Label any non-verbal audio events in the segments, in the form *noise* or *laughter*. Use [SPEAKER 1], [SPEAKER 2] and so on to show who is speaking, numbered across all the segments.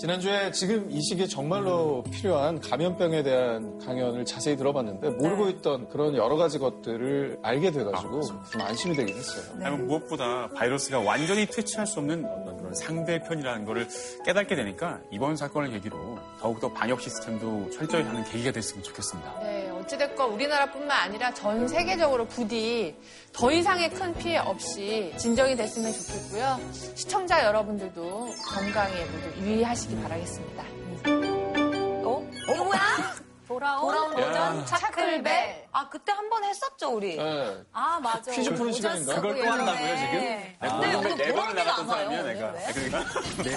[SPEAKER 1] 지난주에 지금 이 시기에 정말로 필요한 감염병에 대한 강연을 자세히 들어봤는데 모르고
[SPEAKER 2] 네.
[SPEAKER 1] 있던 그런 여러 가지 것들을 알게 돼가지고
[SPEAKER 3] 아,
[SPEAKER 1] 좀 안심이 되긴 했어요.
[SPEAKER 3] 아니, 무엇보다 바이러스가 완전히 퇴치할 수 없는 어떤 그런 상대편이라는 거를 깨닫게 되니까 이번 사건을 계기로 더욱더 방역 시스템도 철저히 하는 계기가 됐으면 좋겠습니다.
[SPEAKER 2] 네, 어찌됐건 우리나라뿐만 아니라 전 세계적으로 부디 더 이상의 큰 피해 없이 진정이 됐으면 좋겠고요. 시청자 여러분들도 건강에 모두 유의하시기 바라겠습니다.
[SPEAKER 4] 어? 이거 뭐야? *laughs* 돌아온,
[SPEAKER 2] 돌아온
[SPEAKER 4] 버전
[SPEAKER 2] 차클벨.
[SPEAKER 4] 아, 그때 한 번 했었죠, 우리.
[SPEAKER 1] 네.
[SPEAKER 4] 아, 맞아.
[SPEAKER 1] 퀴즈 푸는 시간인가?
[SPEAKER 3] 그걸 또 한다고요, 지금?
[SPEAKER 4] 네.
[SPEAKER 3] 내가
[SPEAKER 4] 네,
[SPEAKER 3] 오늘 네 번을 나갔던 사람이야, 내가.
[SPEAKER 4] 왜?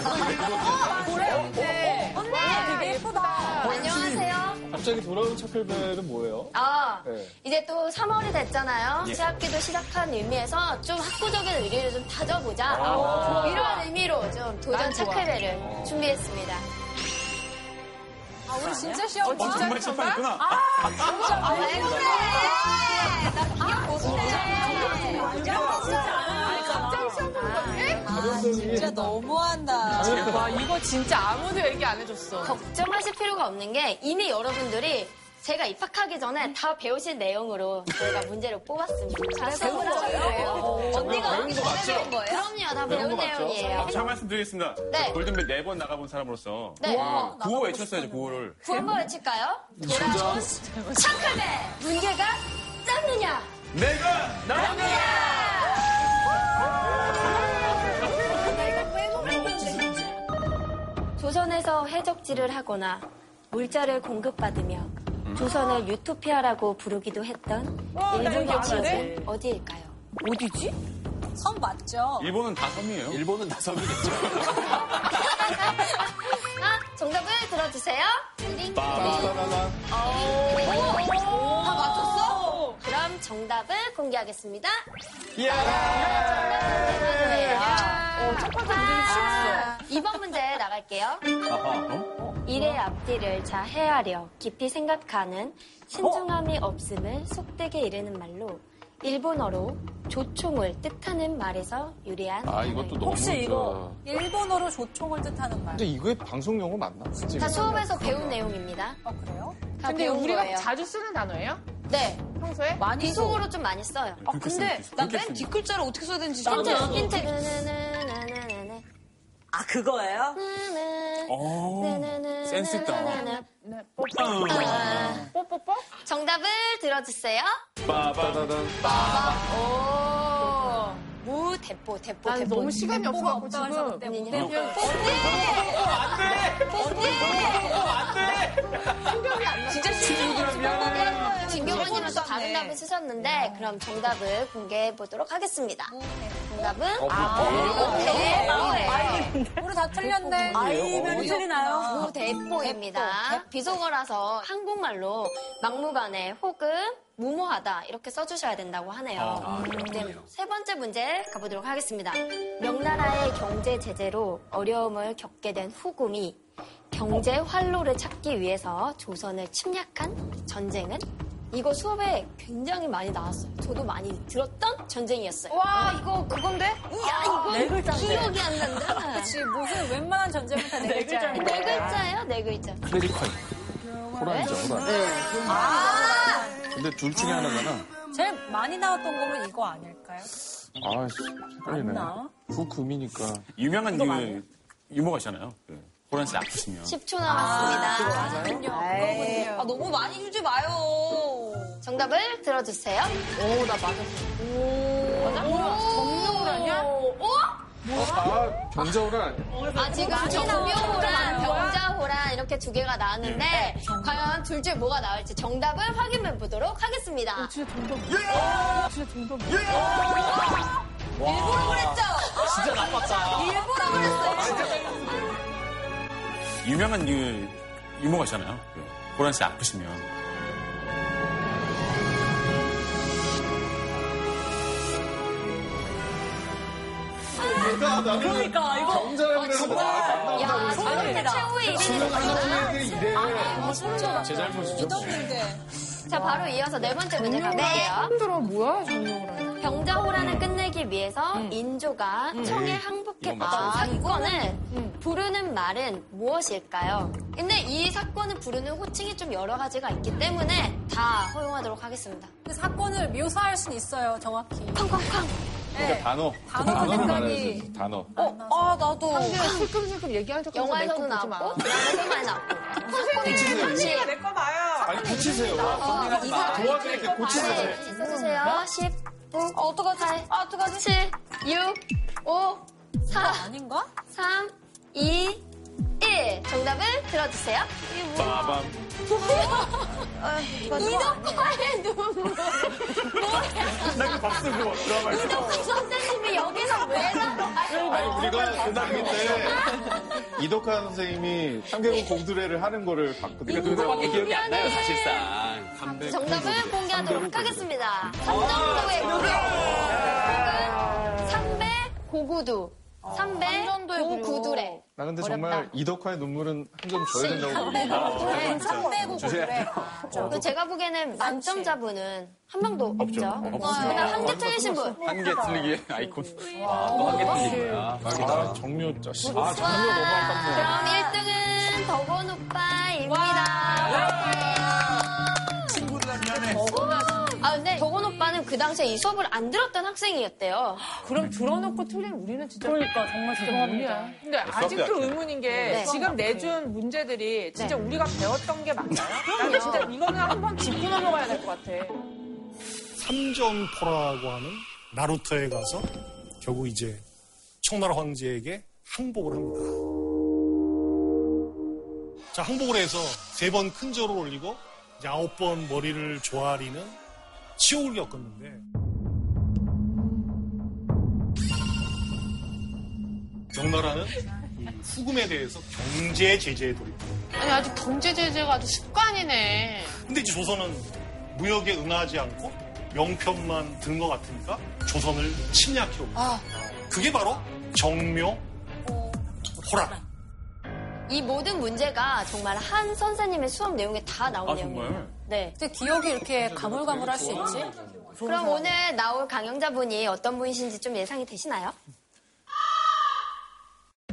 [SPEAKER 3] 아, 그러니까
[SPEAKER 2] 네.
[SPEAKER 4] 언니, 되게 예쁘다.
[SPEAKER 5] 안녕하세요.
[SPEAKER 1] 갑자기 돌아온 차클벨은 뭐예요?
[SPEAKER 5] 아,
[SPEAKER 1] 네.
[SPEAKER 5] 이제 또 3월이 됐잖아요.
[SPEAKER 3] 예.
[SPEAKER 5] 새학기도 시작한 의미에서 좀 학구적인 의미를 좀 다져보자.
[SPEAKER 1] 아.
[SPEAKER 5] 이런 의미로 좀 도전. 차크배를 준비했습니다.
[SPEAKER 4] 아, 우리 진짜 시험
[SPEAKER 3] 어, 정말 실패했구나.
[SPEAKER 5] 아, 왜 그래? 나 기억 못해.
[SPEAKER 2] 보는 건데?
[SPEAKER 4] 아, 진짜 너무한다.
[SPEAKER 2] 와, 이거 진짜 아무도 얘기 안 해줬어.
[SPEAKER 5] 걱정하실 필요가 없는 게 이미 여러분들이 제가 입학하기 전에 다 배우신 내용으로 저희가 문제를 뽑았습니다. 다 배운 거예요?
[SPEAKER 4] 언니가
[SPEAKER 1] 배운 거 맞죠?
[SPEAKER 4] 거예요?
[SPEAKER 5] 그럼요, 다
[SPEAKER 1] 배운?
[SPEAKER 5] 내용이에요.
[SPEAKER 3] 잘 말씀드리겠습니다.
[SPEAKER 5] 네.
[SPEAKER 3] 골든벨 네 번 나가본 사람으로서
[SPEAKER 5] 네.
[SPEAKER 3] 구호 외쳤어야죠, 구호를.
[SPEAKER 5] 구호 한번 외칠까요? 돌아온 차크배 문제가 짰느냐?
[SPEAKER 3] 내가 나옵니다!
[SPEAKER 5] 조선에서 해적질을 하거나 물자를 공급받으며 조선을 유토피아라고 부르기도 했던 일본의 지역은 어디일까요?
[SPEAKER 4] 어디지? 섬 맞죠?
[SPEAKER 3] 일본은 다 섬이에요.
[SPEAKER 1] 일본은 나섬이겠죠. *laughs*
[SPEAKER 5] 아, 정답을 들어주세요.
[SPEAKER 1] 빠바바바.
[SPEAKER 5] 다 맞췄어? 그럼 정답을 공개하겠습니다.
[SPEAKER 2] 어, 첫 번째 쉬웠어.
[SPEAKER 5] 2번 문제 나갈게요. 일의 앞뒤를 잘 헤아려 깊이 생각하는 신중함이 없음을 속되게 이르는 말로 일본어로 조총을 뜻하는 말에서 유래한
[SPEAKER 1] 아, 이것도. 너무.
[SPEAKER 4] 혹시
[SPEAKER 1] 저-
[SPEAKER 4] 이거 일본어로 조총을 뜻하는 말.
[SPEAKER 1] 근데 이거의 방송 용어 맞나?
[SPEAKER 5] 다 수업에서 배운 내용입니다.
[SPEAKER 4] 어, 그래요?
[SPEAKER 5] 다
[SPEAKER 2] 근데
[SPEAKER 5] 배운
[SPEAKER 2] 우리가
[SPEAKER 5] 거예요.
[SPEAKER 2] 자주 쓰는 단어예요?
[SPEAKER 5] 네,
[SPEAKER 2] 평소에?
[SPEAKER 4] 많이 써.
[SPEAKER 5] 비속어로 좀 많이 써요.
[SPEAKER 4] 아, 근데 난 맨. 뒷글자를 어떻게 써야 되는지
[SPEAKER 5] 힌트,
[SPEAKER 4] 모르겠어.
[SPEAKER 5] 힌트. 느느느느느느느.
[SPEAKER 4] 아, 그거예요?
[SPEAKER 3] 오,
[SPEAKER 5] 느느느.
[SPEAKER 3] 센스 있다.
[SPEAKER 2] 네, 뽀뽀.
[SPEAKER 5] 아,
[SPEAKER 2] 뽀뽀뽀?
[SPEAKER 5] 정답을 들어주세요.
[SPEAKER 1] 빠바다단.
[SPEAKER 5] 오. 무, 대포, 대포,
[SPEAKER 2] 난
[SPEAKER 5] 대포.
[SPEAKER 2] 너무 시간이 없어갖고
[SPEAKER 4] 없다 해서
[SPEAKER 2] 지금.
[SPEAKER 4] 그때
[SPEAKER 5] 아니냐?
[SPEAKER 4] 못 배운 진짜 신기하다.
[SPEAKER 5] 진경원님 은또
[SPEAKER 4] 네.
[SPEAKER 5] 답을 쓰셨는데 그럼 정답을 공개해 보도록 하겠습니다. 정답은
[SPEAKER 1] 어,
[SPEAKER 5] 무대포예요.
[SPEAKER 4] 우리 다 틀렸네. 아이면 틀리나요?
[SPEAKER 5] 무대포입니다. 비속어라서 한국말로 막무가내 혹은 무모하다 이렇게 써주셔야 된다고 하네요. 네, 세 번째 문제 가보도록 하겠습니다. 명나라의 경제 제재로 어려움을 겪게 된 후금이 경제 활로를 찾기 위해서 조선을 침략한 전쟁은 이거 수업에 굉장히 많이 나왔어요. 저도 많이 들었던 전쟁이었어요.
[SPEAKER 2] 와, 이거 그건데?
[SPEAKER 5] 야, 이거
[SPEAKER 4] 네.
[SPEAKER 5] 기억이 안 난다. *laughs*
[SPEAKER 4] 그치, 무슨 웬만한 전쟁은 다 네 글자.
[SPEAKER 5] 네 글자예요? 네 글자.
[SPEAKER 1] 클래리컬. 호란이죠, 호란.
[SPEAKER 4] 아!
[SPEAKER 1] 근데 둘 중에 하나잖아.
[SPEAKER 4] 제일 많이 나왔던 거는 이거 아닐까요?
[SPEAKER 1] 아, 씨, 헷갈리네.
[SPEAKER 4] 맞나?
[SPEAKER 1] 후금이니까.
[SPEAKER 3] 유명한
[SPEAKER 4] 이거
[SPEAKER 3] 그
[SPEAKER 4] 맞아요?
[SPEAKER 3] 유머가 있잖아요. 그 호란 씨 아프시면.
[SPEAKER 5] 10초 남았습니다.
[SPEAKER 4] 그거군요. 아, 너무 많이 주지 마요.
[SPEAKER 5] 정답을 들어주세요.
[SPEAKER 2] 오, 나 맞았어. 오. 맞아? 뭐야? 정명호라냐?
[SPEAKER 5] 오?
[SPEAKER 1] 아, 경자호란.
[SPEAKER 5] 아, 지금 정명호랑 병자호랑 이렇게 두 개가 나왔는데, 과연 둘 중에 뭐가 나올지 정답을 확인해 보도록 하겠습니다.
[SPEAKER 2] 진짜 정답. 진짜 정답.
[SPEAKER 4] 일부러 그랬죠?
[SPEAKER 1] 진짜 나빴다.
[SPEAKER 4] 일부러 그랬어요.
[SPEAKER 3] 유명한 그 유머가 있잖아요. 그 호란 씨 아프시면.
[SPEAKER 1] 나는
[SPEAKER 4] 그러니까, 이거.
[SPEAKER 1] 경자라고 그래서 와,
[SPEAKER 5] 야,
[SPEAKER 1] 만나고
[SPEAKER 5] 저렇게 최후의 1위는
[SPEAKER 1] 유명한 애들이 이래.
[SPEAKER 4] 소리가
[SPEAKER 1] 제 잘못이죠.
[SPEAKER 4] 믿었는데.
[SPEAKER 5] 자, 바로 이어서 네 번째 문제 가볼게요.
[SPEAKER 2] 힘들어, 뭐야, 정명호라냐?
[SPEAKER 5] 병자호란을 끝내기 위해서 인조가 청에 항복했던. 사건을 부르는 말은 무엇일까요? 근데 이 사건을 부르는 호칭이 좀 여러 가지가 있기 때문에 다 허용하도록 하겠습니다.
[SPEAKER 4] 그 사건을 묘사할 수는 있어요, 정확히.
[SPEAKER 5] 쾅쾅쾅.
[SPEAKER 1] 그러니까 단어.
[SPEAKER 4] 단어가
[SPEAKER 1] 단어를
[SPEAKER 4] 생각이-.
[SPEAKER 1] 단어.
[SPEAKER 4] 어, 아, 나도.
[SPEAKER 2] 근데 슬금슬금 얘기한 적
[SPEAKER 5] 영화에서도 나왔고 드라마에서 많이 나왔고. 선생님 같이
[SPEAKER 4] 내거 봐요.
[SPEAKER 1] 아니, 고치세요. 도와드릴게 고치세요.
[SPEAKER 5] 네, 써주세요. 10, 9, 어, 어떡하지? 아, 어떡하지? 7, 6, 5, 4,
[SPEAKER 4] 아닌가?
[SPEAKER 5] 3, 2, 1. 정답을 들어주세요.
[SPEAKER 1] 빠밤.
[SPEAKER 5] 이덕화의 눈물.
[SPEAKER 3] 나그 박수 그거 드라마에서.
[SPEAKER 5] 이덕화 선생님이 여기서 왜 나와요?
[SPEAKER 1] 아니, 우리가 고등학교 때 이덕화 선생님이 삼계공 공두레를 하는 거를 봤거든요.
[SPEAKER 6] 그거밖에 기억이 안 나요. 사실상.
[SPEAKER 5] 정답을 공개하도록 하겠습니다. 삼정도의. 혹은 삼배 고구두. 삼배 고구두래.
[SPEAKER 1] 나 근데
[SPEAKER 5] 어렵다.
[SPEAKER 1] 정말 이덕화의 눈물은 한 점 줘야 된다고 봅니다.
[SPEAKER 4] 삼배고 그래.
[SPEAKER 5] 그 제가 보기에는 만점자분은 한 명도 없죠. 그다음 한개 틀리신 분.
[SPEAKER 6] 한 개 틀리기 아이콘. 또한개 틀린 거야.
[SPEAKER 1] 아, 정묘 자식. 아,
[SPEAKER 5] 와,
[SPEAKER 1] 정묘 너무 아깝네요.
[SPEAKER 5] 그럼 1등은 덕원 오빠입니다. 근데 덕원 오빠는 그 당시에 이 수업을 안 들었던 학생이었대요.
[SPEAKER 2] 그럼 들어놓고 틀린 우리는 진짜
[SPEAKER 4] 그러니까, 정말 죄송합니다.
[SPEAKER 2] 근데 아직도
[SPEAKER 3] 약해.
[SPEAKER 2] 의문인 게
[SPEAKER 5] 네.
[SPEAKER 2] 지금 내준 문제들이 진짜
[SPEAKER 5] 네.
[SPEAKER 2] 우리가 배웠던 게 맞나요? *laughs* 나는 진짜 이거는 한번 짚고 넘어가야 될 것 같아.
[SPEAKER 7] 삼정포라고 하는 나루토에 가서 결국 이제 청나라 황제에게 항복을 합니다. 자, 항복을 해서 세 번 큰 절을 올리고 이제 아홉 번 머리를 조아리는 치욕을 겪었는데 명나라는 이 후금에 대해서 경제 제재에 돌입합니다.
[SPEAKER 2] 아니 아직 경제 제재가 아주 습관이네.
[SPEAKER 7] 근데 이제 조선은 무역에 응하지 않고 명편만 드는 것 같으니까 조선을 침략해 옵니다. 그게 바로 정묘 호란.
[SPEAKER 5] 이 모든 문제가 정말 한 선생님의 수업 내용에 다 나온
[SPEAKER 3] 아,
[SPEAKER 5] 내용이에요.
[SPEAKER 3] 정말?
[SPEAKER 5] 네.
[SPEAKER 4] 근데 기억이 이렇게 가물가물할 수 있지?
[SPEAKER 5] 그럼 오늘 나올 강영자분이 어떤 분이신지 좀 예상이 되시나요?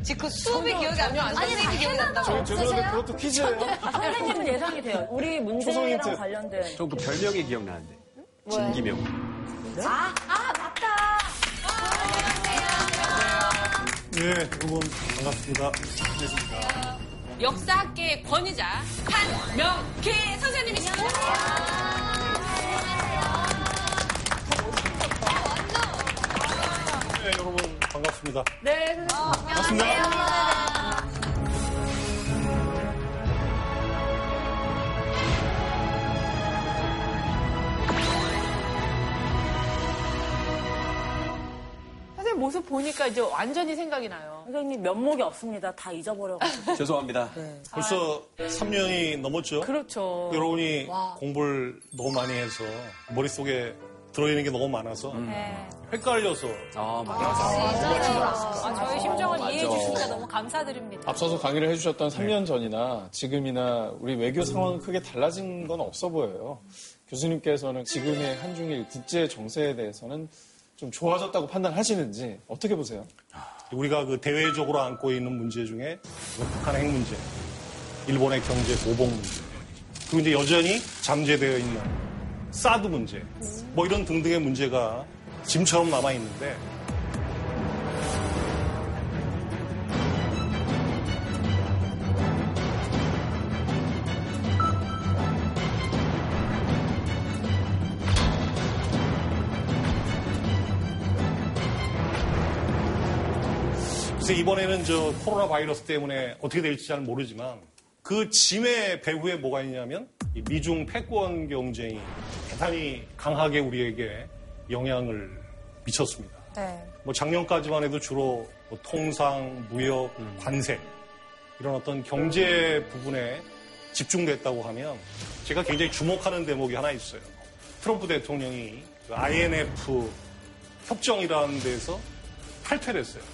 [SPEAKER 4] 지금 그 수업이 기억이 안 나.
[SPEAKER 5] 아니, 다 해봐도
[SPEAKER 1] 죄송한데
[SPEAKER 5] 없으세요?
[SPEAKER 1] 그것도 퀴즈예요.
[SPEAKER 8] 선생님은 *laughs* 예상이 돼요. 우리 문제랑 *laughs*
[SPEAKER 1] 힌트.
[SPEAKER 8] 관련된.
[SPEAKER 6] 전그 별명이 기억나는데. 진기명.
[SPEAKER 7] 예, 여러분 반갑습니다.
[SPEAKER 9] 역사학계의 권위자 한명기 선생님이십니다.
[SPEAKER 7] 네, 여러분 반갑습니다.
[SPEAKER 2] 네, 선생님. 선생님 모습 보니까 이제 완전히 생각이 나요.
[SPEAKER 8] 선생님 면목이 없습니다. 다 잊어버려가지고. *laughs*
[SPEAKER 6] 죄송합니다.
[SPEAKER 7] 벌써 3년이 넘었죠?
[SPEAKER 2] 그렇죠.
[SPEAKER 7] 여러분이 공부를 너무 많이 해서 머릿속에 들어있는 게 너무 많아서 헷갈려서
[SPEAKER 6] 아, 맞아.
[SPEAKER 4] 아, 저희 심정을 이해해 주시니까 너무 감사드립니다.
[SPEAKER 1] 앞서서 강의를 해주셨던 3년 전이나 지금이나 우리 외교 상황은 크게 달라진 건 없어 보여요. 교수님께서는 지금의 한중일 국제 정세에 대해서는 좀 좋아졌다고 판단하시는지 어떻게 보세요?
[SPEAKER 7] 우리가 그 대외적으로 안고 있는 문제 중에 북한 핵 문제, 일본의 경제 보복 문제, 그리고 이제 여전히 잠재되어 있는 사드 문제, 뭐 이런 등등의 문제가 짐처럼 남아 있는데 그래서 이번에는 저 코로나 바이러스 때문에 어떻게 될지 잘 모르지만 그 짐의 배후에 뭐가 있냐면 이 미중 패권 경쟁이 대단히 강하게 우리에게 영향을 미쳤습니다.
[SPEAKER 4] 네.
[SPEAKER 7] 뭐 작년까지만 해도 주로 뭐 통상, 무역, 관세 이런 어떤 경제 부분에 집중됐다고 하면 제가 굉장히 주목하는 대목이 하나 있어요. 트럼프 대통령이 그 INF 협정이라는 데서 탈퇴를 했어요.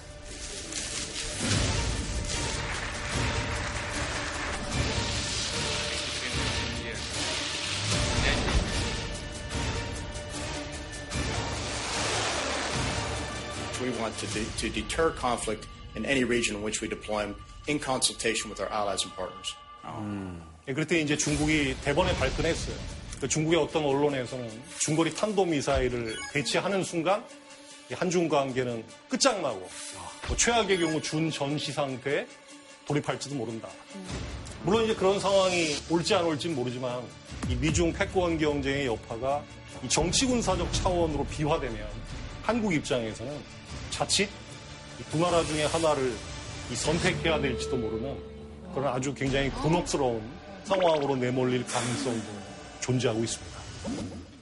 [SPEAKER 10] Want to, de- to deter conflict in any region in which we deploy them in consultation with our allies and partners.
[SPEAKER 7] 예, 그랬더니 이제 중국이 대번에 발끈했어요. 그 중국의 어떤 언론에서는 중거리 탄도미사일을 배치하는 순간 이 한중 관계는 끝장나고 뭐 최악의 경우 준전시 상태에 돌입할지도 모른다. 물론 이제 그런 상황이 올지 안 올지는 모르지만 이 미중 패권 경쟁의 여파가 이 정치 군사적 차원으로 비화되면 한국 입장에서는 자칫 이두 나라 중에 하나를 이 선택해야 될지도 모르는 그런 아주 굉장히 곤혹스러운 상황으로 내몰릴 가능성도 존재하고 있습니다.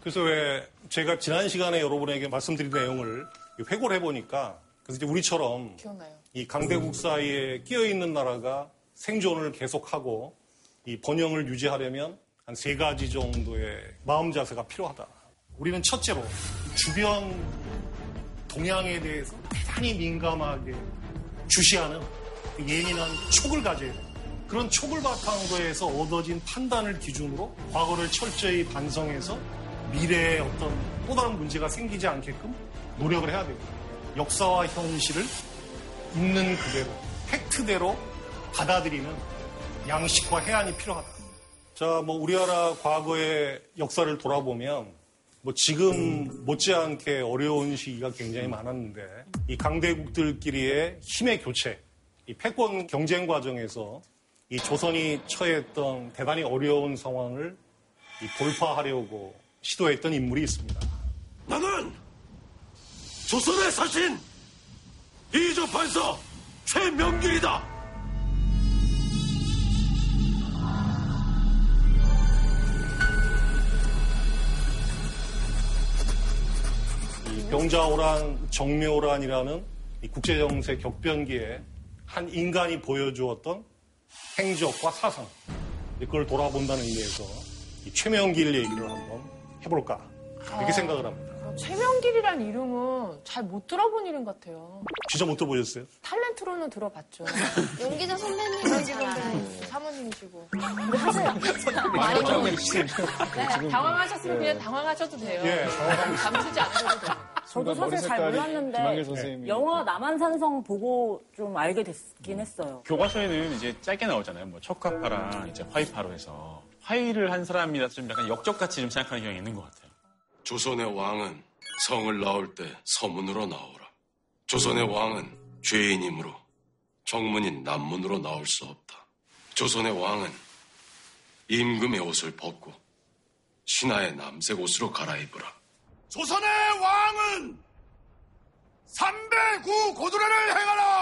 [SPEAKER 7] 그래서 왜 제가 지난 시간에 여러분에게 말씀드린 내용을 회고를 해보니까 그래서 이제 우리처럼
[SPEAKER 2] 기억나요?
[SPEAKER 7] 이 강대국 사이에 끼어 있는 나라가 생존을 계속하고 이 번영을 유지하려면 한 세 가지 정도의 마음 자세가 필요하다. 우리는 첫째로 주변 동향에 대해서 대단히 민감하게 주시하는 그 예민한 촉을 가져야 돼요. 그런 촉을 바탕으로 해서 얻어진 판단을 기준으로 과거를 철저히 반성해서 미래에 어떤 또 다른 문제가 생기지 않게끔 노력을 해야 되고 역사와 현실을 있는 그대로 팩트대로 받아들이는 양식과 해안이 필요하다. 자, 뭐 우리나라 과거의 역사를 돌아보면 뭐 지금 못지않게 어려운 시기가 굉장히 많았는데 이 강대국들끼리의 힘의 교체, 이 패권 경쟁 과정에서 이 조선이 처했던 대단히 어려운 상황을 이 돌파하려고 시도했던 인물이 있습니다.
[SPEAKER 11] 나는 조선의 사신 이조 판서 최명길이다.
[SPEAKER 7] 이 병자호란, 정묘호란이라는 이 국제정세 격변기에 한 인간이 보여주었던 행적과 사상, 그걸 돌아본다는 의미에서 이 최명길 얘기를 한번 해볼까 이렇게
[SPEAKER 2] 아.
[SPEAKER 7] 생각을 합니다.
[SPEAKER 2] 최명길이란 이름은 잘 못 들어본 이름 같아요.
[SPEAKER 7] 진짜 못 들어보셨어요?
[SPEAKER 2] 탤런트로는 들어봤죠. *laughs*
[SPEAKER 5] 용기자 선배님은
[SPEAKER 2] 용기자
[SPEAKER 5] 잘 알아요.
[SPEAKER 2] 사모님이시고.
[SPEAKER 1] 많이
[SPEAKER 2] 네, 당황하셨으면 그냥 당황하셔도 돼요.
[SPEAKER 7] 예,
[SPEAKER 2] 감추지 않으셔도 돼요. *laughs*
[SPEAKER 8] 저도 사실 잘 몰랐는데 영화 남한산성 보고 좀 알게 됐긴 했어요.
[SPEAKER 3] 교과서에는 이제 짧게 나오잖아요. 뭐 척화파랑 이제 화이파로 해서 화의를 한 사람이라 좀 약간 역적같이 좀 생각하는 경향이 있는 것 같아요.
[SPEAKER 11] 조선의 왕은 성을 나올 때 서문으로 나오라. 조선의 왕은 죄인이므로 정문인 남문으로 나올 수 없다. 조선의 왕은 임금의 옷을 벗고 신하의 남색 옷으로 갈아입으라. 조선의 왕은 삼배구 고두례를 행하라.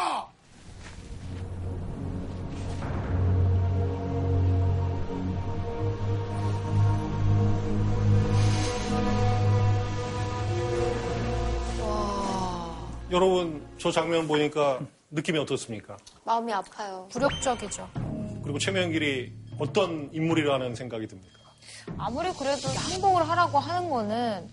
[SPEAKER 7] 여러분 저 장면 보니까 느낌이 어떻습니까?
[SPEAKER 5] 마음이 아파요.
[SPEAKER 2] 굴욕적이죠.
[SPEAKER 7] 그리고 최명길이 어떤 인물이라는 생각이 듭니까?
[SPEAKER 4] 아무리 그래도 항복을 하라고 하는 거는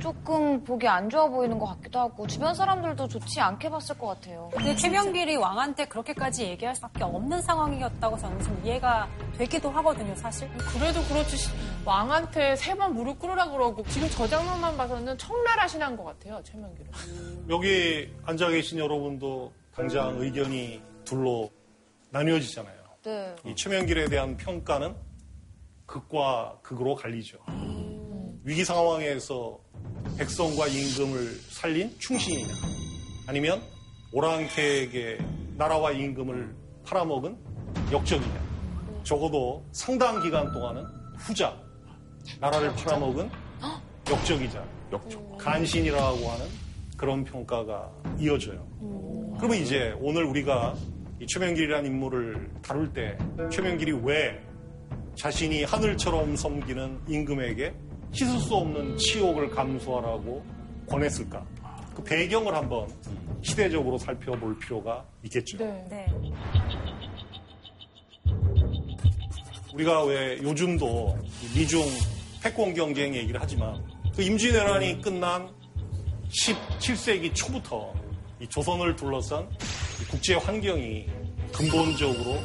[SPEAKER 4] 조금 보기 안 좋아 보이는 것 같기도 하고 주변 사람들도 좋지 않게 봤을 것 같아요.
[SPEAKER 12] 근데 최명길이 왕한테 그렇게까지 얘기할 수밖에 없는 상황이었다고 저는 좀 이해가 되기도 하거든요, 사실.
[SPEAKER 2] 그래도 그렇지 시- 왕한테 세 번 무릎 꿇으라 그러고 지금 저 장면만 봐서는 청나라신한 것 같아요 최명길은.
[SPEAKER 7] 여기 앉아 계신 여러분도 당장 의견이 둘로 나뉘어지잖아요.
[SPEAKER 4] 네.
[SPEAKER 7] 이 최명길에 대한 평가는 극과 극으로 갈리죠. 위기 상황에서 백성과 임금을 살린 충신이냐, 아니면 오랑캐에게 나라와 임금을 팔아먹은 역적이냐. 적어도 상당 기간 동안은 후자, 나라를 팔아먹은 역적이자
[SPEAKER 3] 역적.
[SPEAKER 7] 간신이라고 하는 그런 평가가 이어져요. 그러면 이제 오늘 우리가 이 최명길이라는 인물을 다룰 때 최명길이 왜 자신이 하늘처럼 섬기는 임금에게 씻을 수 없는 치욕을 감수하라고 권했을까? 그 배경을 한번 시대적으로 살펴볼 필요가 있겠죠.
[SPEAKER 2] 네.
[SPEAKER 7] 우리가 왜 요즘도 이 미중 패권 경쟁 얘기를 하지만 그 임진왜란이 끝난 17세기 초부터 이 조선을 둘러싼 이 국제 환경이 근본적으로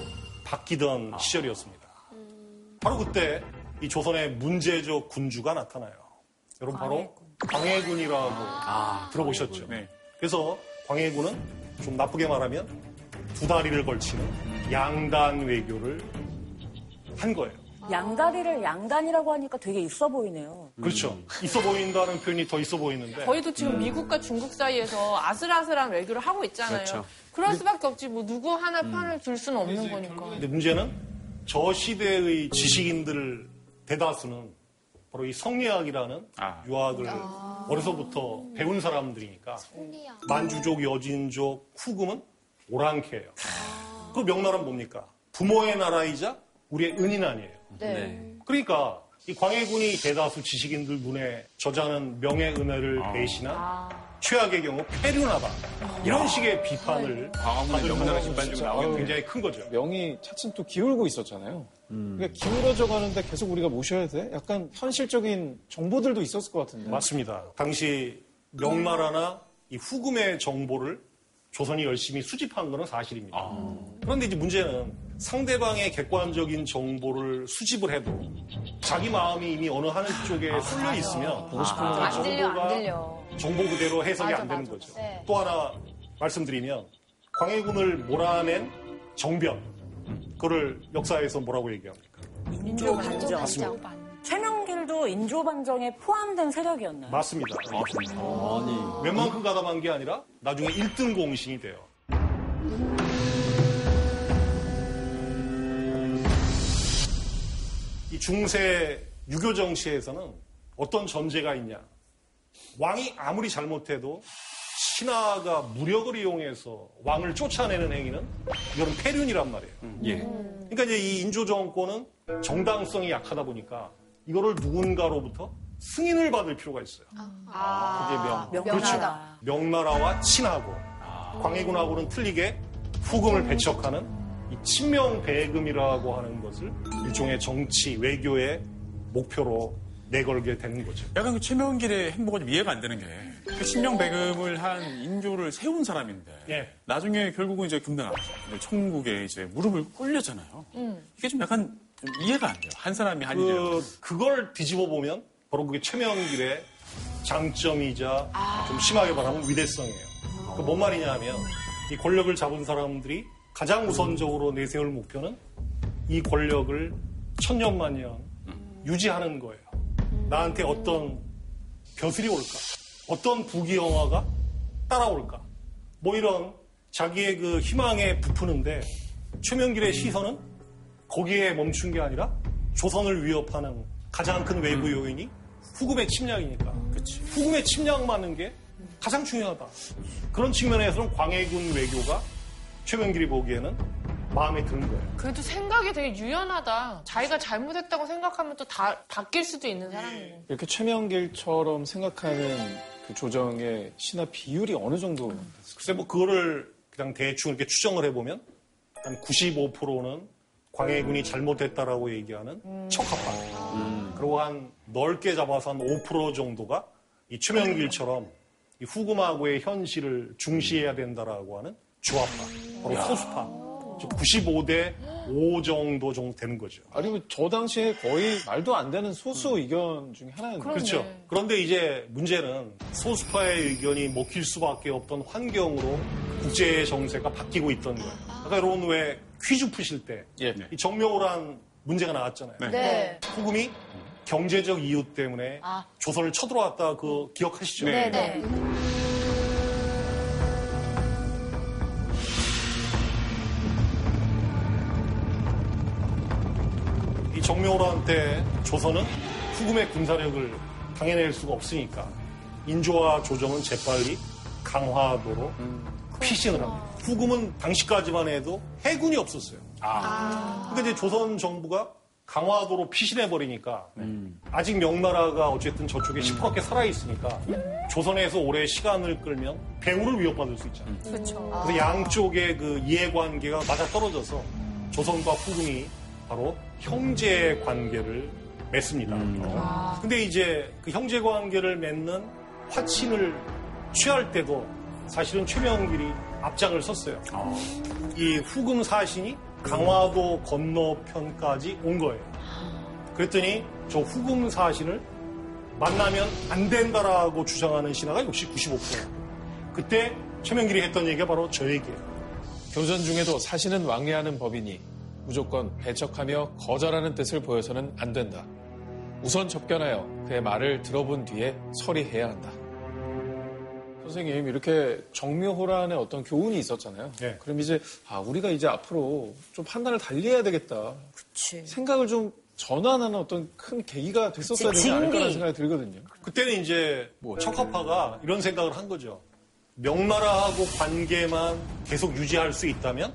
[SPEAKER 7] 바뀌던 시절이었습니다. 바로 그때 이 조선의 문제적 군주가 나타나요. 여러분 바로 광해군이라고 들어보셨죠?
[SPEAKER 3] 네.
[SPEAKER 7] 그래서 광해군은 좀 나쁘게 말하면 두 다리를 걸치는 양단 외교를 한 거예요.
[SPEAKER 8] 양다리를 양단이라고 하니까 되게 있어 보이네요.
[SPEAKER 7] 그렇죠. 있어 보인다는 표현이 더 있어 보이는데
[SPEAKER 2] 저희도 지금 미국과 중국 사이에서 아슬아슬한 외교를 하고 있잖아요.
[SPEAKER 7] 그렇죠.
[SPEAKER 2] 그럴 수밖에 없지. 뭐 누구 하나 편을 들 수는 없는 거니까.
[SPEAKER 7] 근데 문제는 저 시대의 지식인들 대다수는 바로 이 성리학이라는 유학을 어려서부터 배운 사람들이니까 만주족, 여진족, 후금은 오랑캐예요. 그 명나라는 뭡니까? 부모의 나라이자 우리의 은인 아니에요.
[SPEAKER 4] 네.
[SPEAKER 7] 그러니까 이 광해군이 대다수 지식인들 눈에 저자는 명예 은혜를 배신한 최악의 경우 폐륜하다 이런 식의 비판을
[SPEAKER 3] 광화문에
[SPEAKER 7] 받을
[SPEAKER 3] 명나라 들고
[SPEAKER 7] 진짜
[SPEAKER 3] 나오겠네.
[SPEAKER 7] 굉장히 큰 거죠.
[SPEAKER 1] 명이 차츰 또 기울고 있었잖아요. 그러니까 기울어져 가는데 계속 우리가 모셔야 돼? 약간 현실적인 정보들도 있었을 것 같은데.
[SPEAKER 7] 맞습니다. 당시 명나라나 이 후금의 정보를 조선이 열심히 수집한 것은 사실입니다. 그런데 이제 문제는 상대방의 객관적인 정보를 수집을 해도 자기 마음이 이미 어느 한 쪽에 쏠려 있으면 보고 싶은
[SPEAKER 4] 안 들려, 안 들려.
[SPEAKER 7] 정보 그대로 해석이
[SPEAKER 4] 맞아,
[SPEAKER 7] 안 되는
[SPEAKER 4] 맞아.
[SPEAKER 7] 거죠.
[SPEAKER 4] 네.
[SPEAKER 7] 또 하나 말씀드리면 광해군을 몰아낸 정변 그거를 역사에서 뭐라고 얘기합니까?
[SPEAKER 8] 인조 반정.
[SPEAKER 7] 맞습니다.
[SPEAKER 8] 최명길도 인조 반정에 포함된 세력이었나요?
[SPEAKER 7] 맞습니다. 웬만큼 가담한 게 아니라 나중에 1등 공신이 돼요. 이 중세 유교 정치에서는 어떤 전제가 있냐. 왕이 아무리 잘못해도 신하가 무력을 이용해서 왕을 쫓아내는 행위는 이건 폐륜이란 말이에요.
[SPEAKER 3] 예.
[SPEAKER 7] 그러니까 이제 이 인조 정권은 정당성이 약하다 보니까 이거를 누군가로부터 승인을 받을 필요가 있어요.
[SPEAKER 4] 아.
[SPEAKER 7] 그게 명,
[SPEAKER 4] 명나라.
[SPEAKER 7] 그렇죠. 명나라와 친하고 광해군하고는 틀리게 후금을 배척하는 이 친명 배금이라고 하는 것을 일종의 정치 외교의 목표로 내걸게 되는 거죠.
[SPEAKER 3] 약간 그 최명길의 행보가 좀 이해가 안 되는 게, 그 신명 배금을 한 인조를 세운 사람인데,
[SPEAKER 7] 예.
[SPEAKER 3] 나중에 결국은 이제 금나라, 이제 천국에 이제 무릎을 꿇렸잖아요. 이게 좀 약간 좀 이해가 안 돼요. 한 사람이 한.
[SPEAKER 7] 그, 그걸 뒤집어 보면 바로 그게 최명길의 장점이자 좀 심하게 말하면 위대성이에요. 그뭔 말이냐 하면 이 권력을 잡은 사람들이 가장 우선적으로 내세울 목표는 이 권력을 천년만년 유지하는 거예요. 나한테 어떤 벼슬이 올까? 어떤 부귀 영화가 따라올까? 뭐 이런 자기의 그 희망에 부푸는데 최명길의 시선은 거기에 멈춘 게 아니라 조선을 위협하는 가장 큰 외부 요인이 후금의 침략이니까. 후금의 침략 막는 게 가장 중요하다. 그런 측면에서는 광해군 외교가 최명길이 보기에는 마음에 드는 거예요.
[SPEAKER 2] 그래도 생각이 되게 유연하다. 자기가 잘못했다고 생각하면 또 다 바뀔 수도 있는 사람이고.
[SPEAKER 1] 이렇게 최명길처럼 생각하는 그 조정의 신화 비율이 어느 정도?
[SPEAKER 7] 글쎄 뭐 그거를 그냥 대충 이렇게 추정을 해보면 한 95%는 광해군이 잘못했다라고 얘기하는 척합파. 그리고 한 넓게 잡아서 한 5% 정도가 이 최명길처럼 이 후금하고의 현실을 중시해야 된다라고 하는 주화파. 바로 소수파. 95대 5 정도 정도 되는 거죠.
[SPEAKER 1] 아니, 뭐저 당시에 거의 말도 안 되는 소수 의견 중에 하나였는데.
[SPEAKER 7] 그렇죠. 그런데 이제 문제는 소수파의 의견이 먹힐 수밖에 없던 환경으로 국제 정세가 바뀌고 있던 거예요. 아까 여러분 왜 퀴즈 푸실 때이 정명호란 문제가 나왔잖아요.
[SPEAKER 4] 네.
[SPEAKER 7] 후금이 경제적 이유 때문에
[SPEAKER 4] 아.
[SPEAKER 7] 조선을 쳐들어왔다 그 기억하시죠?
[SPEAKER 4] 네, 네.
[SPEAKER 7] 정명호란때 조선은 후금의 군사력을 당해낼 수가 없으니까 인조와 조정은 재빨리 강화도로 피신을 합니다. 후금은 당시까지만 해도 해군이 없었어요. 근데 이제 조선 정부가 강화도로 피신해 버리니까 아직 명나라가 어쨌든 저쪽에 시퍼렇게 살아 있으니까 조선에서 오래 시간을 끌면 배후를 위협받을 수 있잖아요.
[SPEAKER 2] 그렇죠.
[SPEAKER 7] 그래서 양쪽의 그 이해관계가 맞아 떨어져서 조선과 후금이 바로 형제 관계를 맺습니다. 어. 근데 이제 그 형제 관계를 맺는 화친을 취할 때도 사실은 최명길이 앞장을 섰어요. 이 후금 사신이 강화도 건너편까지 온 거예요. 그랬더니 저 후금 사신을 만나면 안 된다라고 주장하는 신하가 역시 95%. 그때 최명길이 했던 얘기가 바로 저 얘기예요.
[SPEAKER 1] 교전 중에도 사신은 왕래하는 법이니 무조건 배척하며 거절하는 뜻을 보여서는 안 된다. 우선 접견하여 그의 말을 들어본 뒤에 서리해야 한다. 선생님 이렇게 정묘호란의 어떤 교훈이 있었잖아요.
[SPEAKER 7] 예.
[SPEAKER 1] 그럼 이제 아 우리가 이제 앞으로 좀 판단을 달리해야 되겠다. 생각을 좀 전환하는 어떤 큰 계기가 됐었어야 되지 않을까라는 생각이 들거든요.
[SPEAKER 7] 그때는 이제 척화파가 이런 생각을 한 거죠. 명나라하고 관계만 계속 유지할 수 있다면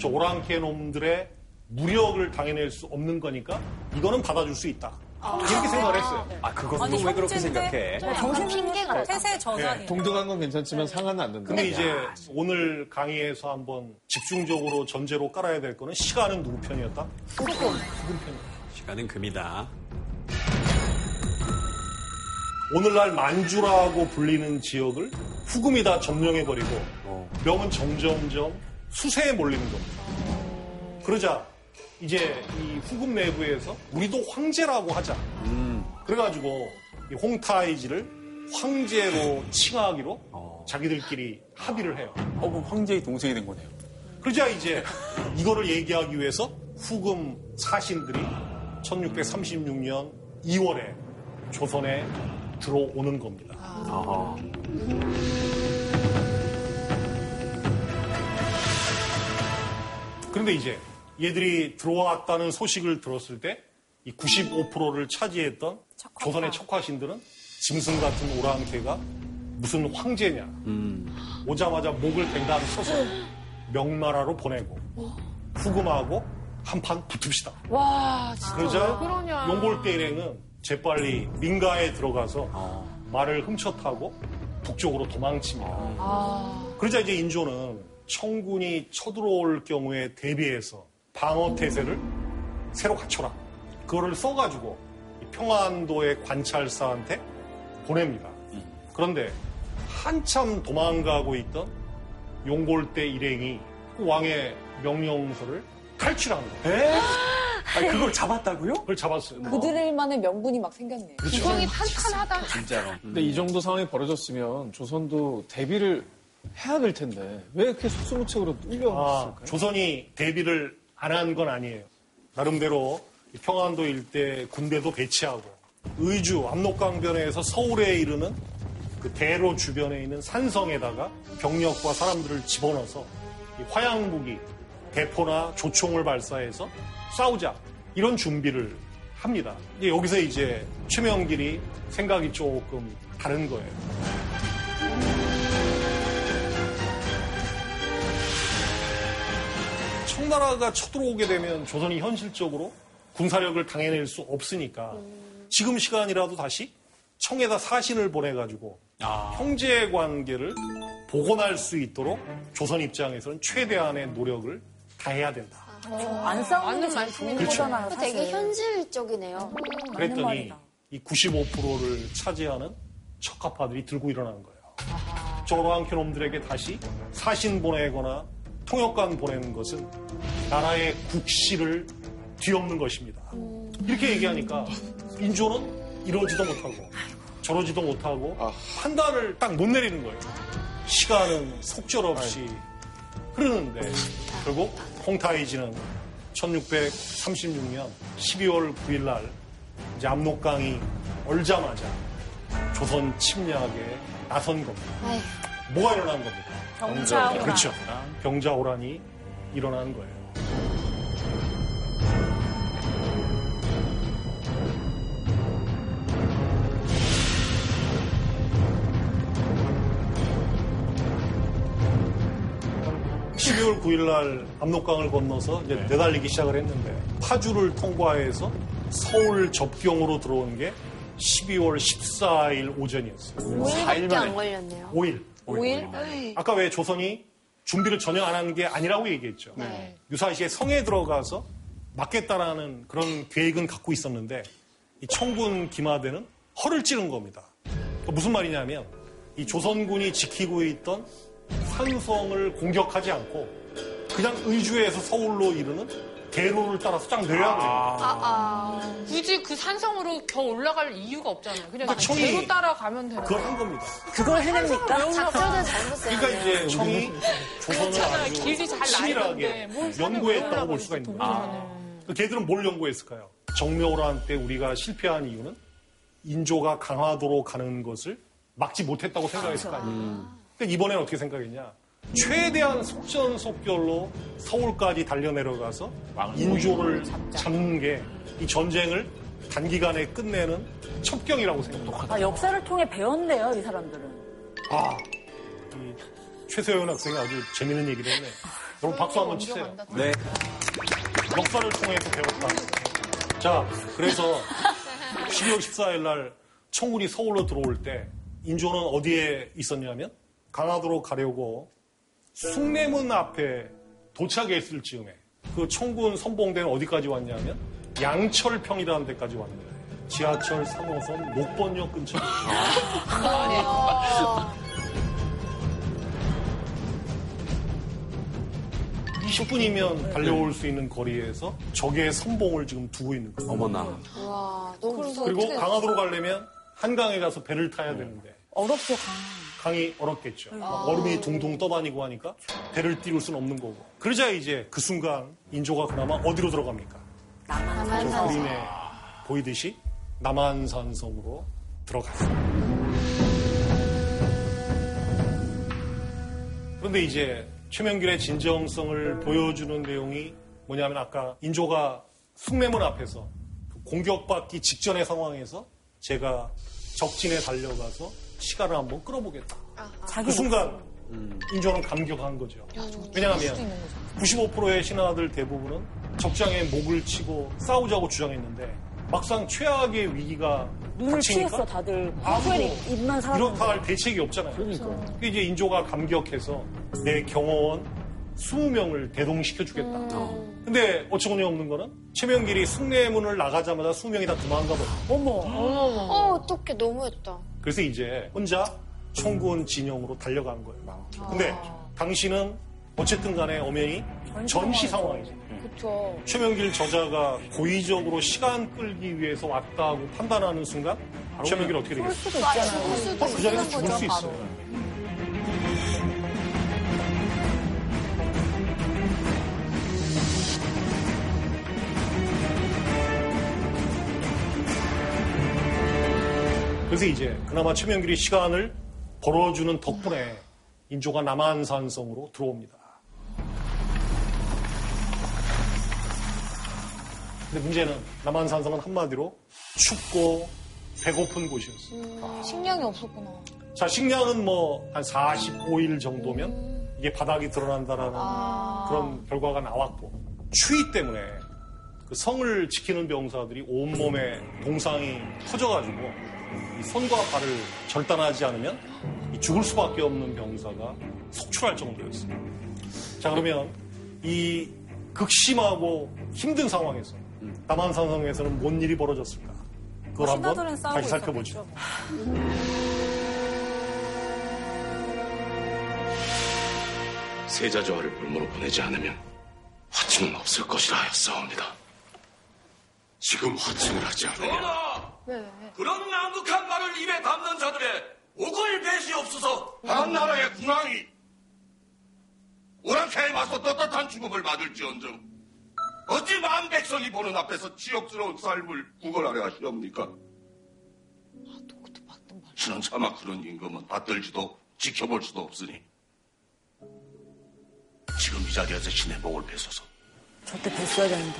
[SPEAKER 7] 저 오랑캐 놈들의 무력을 당해낼 수 없는 거니까 이거는 받아줄 수 있다. 이렇게 생각을 했어요.
[SPEAKER 6] 아, 그것도
[SPEAKER 12] 아니,
[SPEAKER 6] 왜 그렇게 생각해?
[SPEAKER 5] 약간 핑계 같다.
[SPEAKER 12] 태세 전환이.
[SPEAKER 1] 동등한 건 괜찮지만 상하는 안 된다.
[SPEAKER 7] 근데 이제 오늘 강의에서 한번 집중적으로 전제로 깔아야 될 거는 시간은 누구 편이었다? 후금. 후금 편이었다.
[SPEAKER 6] 시간은 금이다.
[SPEAKER 7] 오늘날 만주라고 불리는 지역을 후금이 다 점령해버리고 명은 점점점 수세에 몰리는 겁니다. 그러자 이제 이 후금 내부에서 우리도 황제라고 하자. 그래가지고 이 홍타이지를 황제로 칭하기로 자기들끼리 합의를 해요.
[SPEAKER 3] 어, 그럼 황제의 동생이 된 거네요.
[SPEAKER 7] 그러자 이제 이거를 얘기하기 위해서 후금 사신들이 1636년 2월에 조선에 들어오는 겁니다. 그런데 이제 얘들이 들어왔다는 소식을 들었을 때 이 95%를 차지했던 조선의 척화신들은 짐승 같은 오랑캐가 무슨 황제냐 오자마자 목을 댕강 쳐서 명나라로 보내고 후금하고 한판 붙읍시다.
[SPEAKER 2] 와, 진짜 왜
[SPEAKER 7] 그러자
[SPEAKER 2] 그러냐.
[SPEAKER 7] 용골대 일행은 재빨리 민가에 들어가서 말을 훔쳐 타고 북쪽으로 도망칩니다.
[SPEAKER 2] 아,
[SPEAKER 7] 그러자 이제 인조는 청군이 쳐들어올 경우에 대비해서 방어 태세를 새로 갖춰라. 그거를 써가지고 이 평안도의 관찰사한테 보냅니다. 그런데 한참 도망가고 있던 용골대 일행이 그 왕의 명령서를 탈취한 거예요.
[SPEAKER 6] 아니, 그걸 잡았다고요?
[SPEAKER 7] 그걸 잡았어요.
[SPEAKER 8] 그들만의 명분이 막 생겼네.
[SPEAKER 2] 구성이 탄탄하다.
[SPEAKER 6] 진짜로.
[SPEAKER 1] 근데 이 정도 상황이 벌어졌으면 조선도 대비를 해야 될 텐데 왜 이렇게 속수무책으로
[SPEAKER 7] 아,
[SPEAKER 1] 뚫렸을까요?
[SPEAKER 7] 조선이 대비를 안 한 건 아니에요. 나름대로 이 평안도 일대 군대도 배치하고 의주 압록강변에서 서울에 이르는 그 대로 주변에 있는 산성에다가 병력과 사람들을 집어넣어서 이 화양 무기, 대포나 조총을 발사해서 싸우자 이런 준비를 합니다. 여기서 이제 최명길이 생각이 조금 다른 거예요. 나라가 쳐들어오게 되면 조선이 현실적으로 군사력을 당해낼 수 없으니까 지금 시간이라도 다시 청에다 사신을 보내가지고 형제 관계를 복원할 수 있도록 조선 입장에서는 최대한의 노력을 다해야 된다.
[SPEAKER 8] 안 싸우는 게 제일 좋은
[SPEAKER 7] 그렇죠.
[SPEAKER 8] 거잖아요, 사실.
[SPEAKER 5] 되게 현실적이네요.
[SPEAKER 7] 그랬더니
[SPEAKER 8] 말이다.
[SPEAKER 7] 이 95%를 차지하는 척화파들이 들고 일어나는 거예요. 저러한 놈들에게 다시 사신 보내거나 통역관 보내는 것은 나라의 국시를 뒤엎는 것입니다. 이렇게 얘기하니까 인조는 이러지도 못하고 저러지도 못하고 판단을 딱 못 내리는 거예요. 시간은 속절없이 흐르는데 결국 홍타이지는 1636년 12월 9일 날 이제 압록강이 얼자마자 조선 침략에 나선 겁니다. 뭐가 일어난 겁니까?
[SPEAKER 12] 병자호란.
[SPEAKER 7] 그렇죠. 병자호란이 일어난 거예요. (12월 9일) 날 압록강을 건너서 이제 내달리기 시작을 했는데 파주를 통과해서 서울 접경으로 들어온 게 12월 14일 오전이었어요.
[SPEAKER 5] 5일밖에 안 걸렸네요.
[SPEAKER 7] 5일.
[SPEAKER 5] 5일?
[SPEAKER 7] 아까 왜 조선이 준비를 전혀 안 하는 게 아니라고 얘기했죠.
[SPEAKER 5] 네.
[SPEAKER 7] 유사시에 성에 들어가서 막겠다라는 그런 계획은 갖고 있었는데 이 청군 기마대는 허를 찌른 겁니다. 그러니까 무슨 말이냐면 이 조선군이 지키고 있던 산성을 공격하지 않고 그냥 의주에서 서울로 이르는 대로를 따라서 쫙 내려야 돼요.
[SPEAKER 2] 아, 굳이 그 산성으로 더 올라갈 이유가 없잖아요. 그냥
[SPEAKER 7] 그러니까 청이
[SPEAKER 2] 대로 따라가면 되는
[SPEAKER 7] 그걸 한 겁니다.
[SPEAKER 8] 그걸 해냅니까?
[SPEAKER 5] 작전을 잘못 써요.
[SPEAKER 7] 그러니까 이제 청이 조선을
[SPEAKER 2] 그렇잖아요.
[SPEAKER 7] 아주
[SPEAKER 2] 길이 잘 나있는데
[SPEAKER 7] 치밀하게
[SPEAKER 2] 뭘 산을
[SPEAKER 7] 연구했다고 볼 수가 있는
[SPEAKER 2] 또
[SPEAKER 7] 거예요. 그 걔들은 뭘 연구했을까요? 정묘란 때 우리가 실패한 이유는 인조가 강화도로 가는 것을 막지 못했다고 생각했을 거 아니에요. 근데 이번에는 어떻게 생각했냐? 최대한 속전속결로 서울까지 달려 내려가서 인조를 잡는 게 이 전쟁을 단기간에 끝내는 첩경이라고 생각해요.
[SPEAKER 8] 아, 역사를 통해 배웠네요, 이 사람들은.
[SPEAKER 7] 아, 이 최세현 학생이 아주 재밌는 얘기를 했네. 여러분 박수 한번 치세요.
[SPEAKER 6] 네.
[SPEAKER 7] 역사를 통해서 배웠다. 자, 그래서 12월 14일 날 청군이 서울로 들어올 때 인조는 어디에 있었냐면 강화도로 가려고 숭례문 앞에 도착했을 즈음에 그 청군 선봉대는 어디까지 왔냐면 양철평이라는 데까지 왔는데 지하철 3호선 녹번역 근처. 20분이면 달려올 수 있는 거리에서 적의 선봉을 지금 두고 있는 거예요.
[SPEAKER 6] 어머나.
[SPEAKER 4] 와, 너무 무서워.
[SPEAKER 7] 그리고 강화도로 가려면 한강에 가서 배를 타야 되는데
[SPEAKER 8] 어렵죠, 강.
[SPEAKER 7] 강이 얼었겠죠. 막 얼음이 둥둥 떠다니고 하니까 배를 띄울 수는 없는 거고. 그러자 이제 그 순간 인조가 그나마 어디로 들어갑니까? 저 그림에 보이듯이 남한산성으로 들어갔어요. 그런데 이제 최명길의 진정성을 보여주는 내용이 뭐냐면 아까 인조가 숭례문 앞에서 그 공격받기 직전의 상황에서 제가 적진에 달려가서 시간을 한번 끌어보겠다. 그 순간 인조는 감격한 거죠. 왜냐하면 95%의 신하들 대부분은 적장에 목을 치고 싸우자고 주장했는데 막상 최악의 위기가
[SPEAKER 8] 눈을
[SPEAKER 7] 닥치니까
[SPEAKER 8] 피했어, 다들.
[SPEAKER 7] 아무도
[SPEAKER 8] 입만 살았는데.
[SPEAKER 7] 이렇다 할 대책이 없잖아요. 그러니까. 이제 인조가 감격해서 내 경호원 20명을 대동시켜 주겠다. 근데 어처구니 없는 거는 최명길이 숭례문을 나가자마자 20명이 다 도망가 버려.
[SPEAKER 8] 어머.
[SPEAKER 4] 어, 어떡해. 너무했다.
[SPEAKER 7] 그래서 이제 혼자 청군 진영으로 달려간 거예요. 근데 당신은 어쨌든 간에 엄연히 전시 상황이죠.
[SPEAKER 4] 그쵸.
[SPEAKER 7] 최명길 저자가 고의적으로 시간 끌기 위해서 왔다고 판단하는 순간 최명길 어떻게
[SPEAKER 8] 쏠
[SPEAKER 7] 되겠어요?
[SPEAKER 8] 있잖아요.
[SPEAKER 7] 어, 그 자리에서 죽을 수 있어요. 그래서 이제 그나마 최명길이 시간을 벌어주는 덕분에 인조가 남한산성으로 들어옵니다. 근데 문제는 남한산성은 한마디로 춥고 배고픈 곳이었어요.
[SPEAKER 4] 음, 식량이 없었구나.
[SPEAKER 7] 자, 식량은 뭐 한 45일 정도면 이게 바닥이 드러난다라는
[SPEAKER 4] 아.
[SPEAKER 7] 그런 결과가 나왔고 추위 때문에 그 성을 지키는 병사들이 온몸에 동상이 터져가지고 이 손과 발을 절단하지 않으면 이 죽을 수밖에 없는 병사가 속출할 정도였어요. 자, 그러면 이 극심하고 힘든 상황에서 남한산성에서는 뭔 일이 벌어졌을까? 그걸 한번 다시 살펴보죠.
[SPEAKER 11] 세자조화를 볼모로 보내지 않으면 화층은 없을 것이라 하였사옵니다. 지금 화층을 하지 않으면
[SPEAKER 13] 그런 난국한 말을 입에 담는 자들의 옥을 배시옵소서.
[SPEAKER 11] 한 나라의 군왕이 오랑캐에 맞서 떳떳한 죽음을 받을지언정 어찌 만 백성이 보는 앞에서 지옥스러운 삶을 구걸하려 하시옵니까? 신은 차마 그런 임금은 받들지도 지켜볼 수도 없으니 지금 이 자리에서 신의 목을 베서서
[SPEAKER 8] 저때 뵀어야 되는데.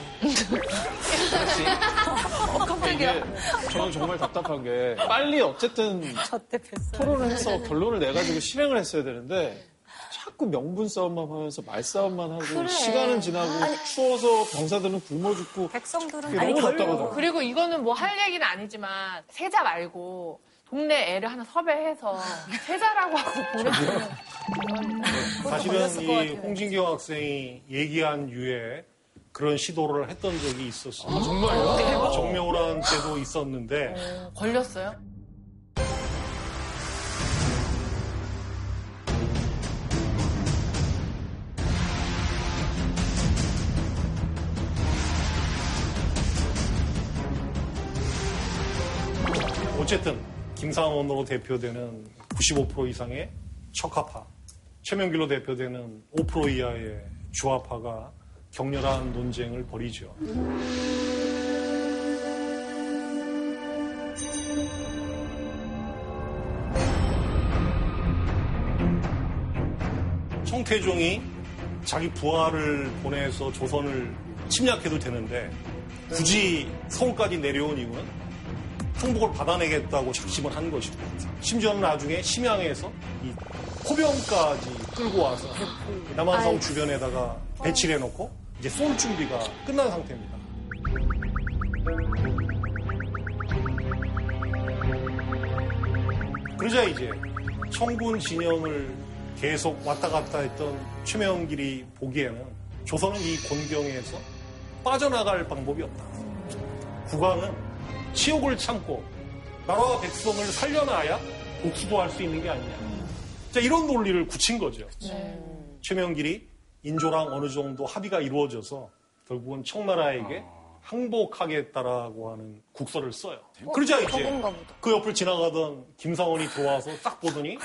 [SPEAKER 1] 이게 저는 정말 답답한 게 빨리 어쨌든 토론을 해서 결론을 내가지고 실행을 했어야 되는데 자꾸 명분 싸움만 하면서 말싸움만 하고
[SPEAKER 2] 그래.
[SPEAKER 1] 시간은 지나고 추워서 병사들은 굶어 죽고
[SPEAKER 12] 백성들은
[SPEAKER 1] 그게 너무 답답하다.
[SPEAKER 2] 그리고 이거는 뭐 할 얘기는 아니지만 세자 말고 동네 애를 하나 섭외해서 세자라고 하고 보내주면
[SPEAKER 7] 사실은 이 홍진경 학생이 얘기한 유에 그런 시도를 했던 적이 있었어요.
[SPEAKER 1] 아, 정말요? 네, 대박.
[SPEAKER 7] 정명호라는 때도 있었는데 어,
[SPEAKER 2] 걸렸어요?
[SPEAKER 7] 어쨌든 김상원으로 대표되는 95% 이상의 척합파, 최명길로 대표되는 5% 이하의 주합파가 격렬한 논쟁을 벌이죠. 청태종이 자기 부하를 보내서 조선을 침략해도 되는데 굳이 서울까지 내려온 이유는 통복을 받아내겠다고 작심을 한 것이고 심지어는 나중에 심양에서 이 포병까지 끌고 와서 남한성 주변에다가 배치를 해놓고 이제 쏠 준비가 끝난 상태입니다. 그러자 이제 청군 진영을 계속 왔다 갔다 했던 최명길이 보기에는 조선은 이 곤경에서 빠져나갈 방법이 없다. 국왕은 치욕을 참고 나라와 백성을 살려놔야 복수도 할 수 있는 게 아니냐. 자, 이런 논리를 굳힌 거죠. 최명길이 인조랑 어느 정도 합의가 이루어져서 결국은 청나라에게 항복하겠다라고 하는 국서를 써요. 그러자 이제. 그 옆을 지나가던 김상원이 들어와서 딱 보더니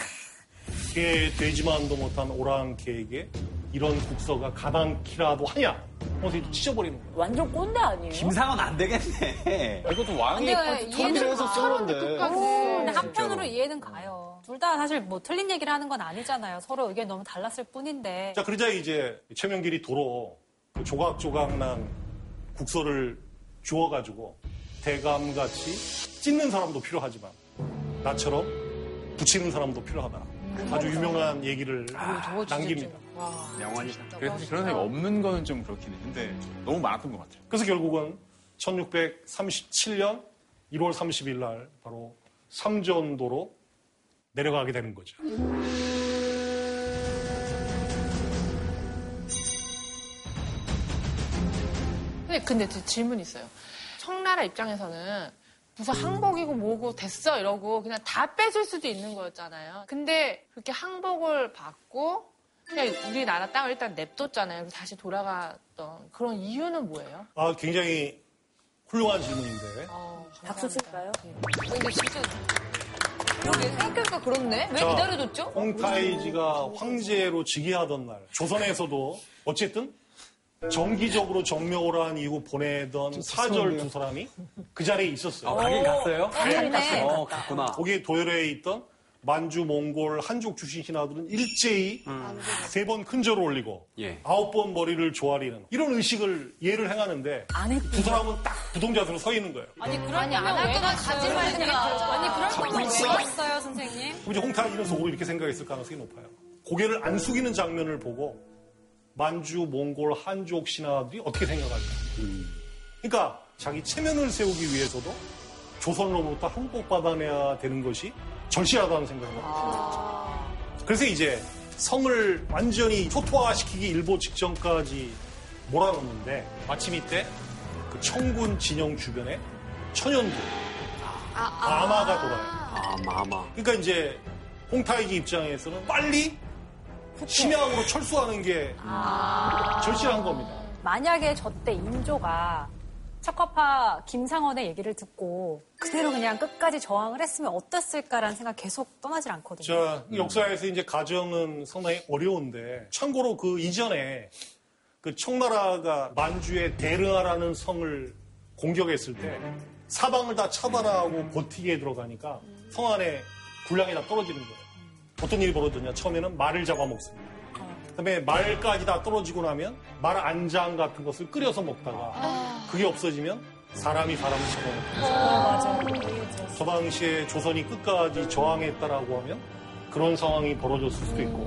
[SPEAKER 7] 개 돼지만도 못한 오랑캐에게 이런 국서가 가당키라도 하냐? 이제 찢어버리는 거예요.
[SPEAKER 8] 완전 꼰대 아니에요?
[SPEAKER 6] 김상원 안 되겠네.
[SPEAKER 1] 이것도 왕이 합의를 해서.
[SPEAKER 12] 근데 한편으로 이해는 가요. 둘 다 사실 뭐 틀린 얘기를 하는 건 아니잖아요. 서로 의견이 너무 달랐을 뿐인데.
[SPEAKER 7] 자, 그러자 이제 최명길이 도로 그 조각조각 난 국서를 주워가지고 대감같이 찢는 사람도 필요하지만 나처럼 붙이는 사람도 필요하다. 아주 유명한 얘기를 남깁니다.
[SPEAKER 3] 명언이다. 그래서 그런 생각 없는 거는 좀 그렇긴 했는데 너무 많았던 것 같아요.
[SPEAKER 7] 그래서 결국은 1637년 1월 30일 날 바로 삼전도로 내려가게 되는 거죠.
[SPEAKER 2] 근데, 근데 저 질문 있어요. 청나라 입장에서는 무슨 항복이고 뭐고 됐어 이러고 그냥 다 뺏을 수도 있는 거였잖아요. 근데 그렇게 항복을 받고 그냥 우리나라 땅을 일단 냅뒀잖아요. 다시 돌아갔던 그런 이유는 뭐예요?
[SPEAKER 7] 아, 굉장히 훌륭한 질문인데.
[SPEAKER 8] 박수 칠까요?
[SPEAKER 4] 근데 진짜 그러게 생각해보니까 그렇네. 왜
[SPEAKER 7] 자,
[SPEAKER 4] 기다려줬죠?
[SPEAKER 7] 홍타이지가 황제로 즉위하던 날 조선에서도 어쨌든 정기적으로 정묘를 한 이후 보내던 사절 두 사람이 그 자리에 있었어요.
[SPEAKER 6] 아, 가긴 갔어요?
[SPEAKER 4] 갔네.
[SPEAKER 6] 갔어요. 어, 갔구나.
[SPEAKER 7] 거기 도열에 있던 만주, 몽골, 한족 출신 신하들은 일제히 세번 큰 절을 올리고
[SPEAKER 6] 예.
[SPEAKER 7] 아홉 번 머리를 조아리는 이런 의식을 예를 행하는데. 두 사람은 딱 부동자세로 서 있는 거예요.
[SPEAKER 12] 아니, 그런
[SPEAKER 4] 아니,
[SPEAKER 12] 안할왜
[SPEAKER 4] 거면? 가지 말든가.
[SPEAKER 12] 아니, 그럴 거면 왜 갔어요, 선생님?
[SPEAKER 7] 그럼 이제 홍타이지는 속으로 이렇게 생각했을 가능성이 높아요. 고개를 안 숙이는 장면을 보고 만주, 몽골, 한족 신하들이 어떻게 생각할까? 그러니까 자기 체면을 세우기 위해서도 조선으로부터 항복받아내야 되는 것이 절실하다는 생각을 합니다. 그래서 이제 성을 완전히 초토화시키기 일보 직전까지 몰아넣는데 마침 이때 그 청군 진영 주변에 천연두 마마가 돌아요.
[SPEAKER 6] 아, 마마.
[SPEAKER 7] 그러니까 이제 홍타이지 입장에서는 빨리 심양으로 철수하는 게 절실한 겁니다.
[SPEAKER 12] 만약에 저 때 인조가 척화파 김상원의 얘기를 듣고 그대로 그냥 끝까지 저항을 했으면 어땠을까라는 생각 계속 떠나질 않거든요.
[SPEAKER 7] 자, 역사에서 이제 가정은 상당히 어려운데 참고로 그 이전에 그 청나라가 만주의 데르아라는 성을 공격했을 때 사방을 다 차단하고 버티게 들어가니까 성 안에 군량이 다 떨어지는 거예요. 어떤 일이 벌어졌냐? 처음에는 말을 잡아먹습니다. 그다음에 말까지 다 떨어지고 나면 말 안장 같은 것을 끓여서 먹다가 그게 없어지면 사람이 사람을 잡아먹고
[SPEAKER 12] 맞아요.
[SPEAKER 7] 저 당시에 조선이 끝까지 저항했다라고 하면 그런 상황이 벌어졌을 수도 있고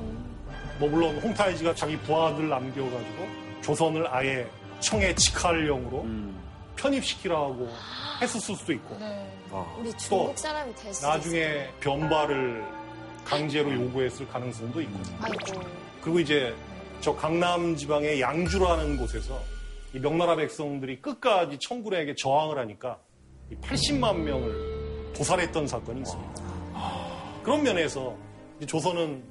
[SPEAKER 7] 뭐 물론 홍타이지가 자기 부하들 남겨가지고 조선을 아예 청해 직할령으로 편입시키라고 했었을 수도 있고.
[SPEAKER 5] 우리
[SPEAKER 7] 또
[SPEAKER 5] 중국 사람이 있어요.
[SPEAKER 7] 나중에 변발을 강제로 요구했을 가능성도 있고.
[SPEAKER 5] 아이고.
[SPEAKER 7] 그리고 이제 저 강남 지방의 양주라는 곳에서 이 명나라 백성들이 끝까지 청군에게 저항을 하니까 이 80만 명을 도살했던 사건이 있습니다. 그런 면에서 조선은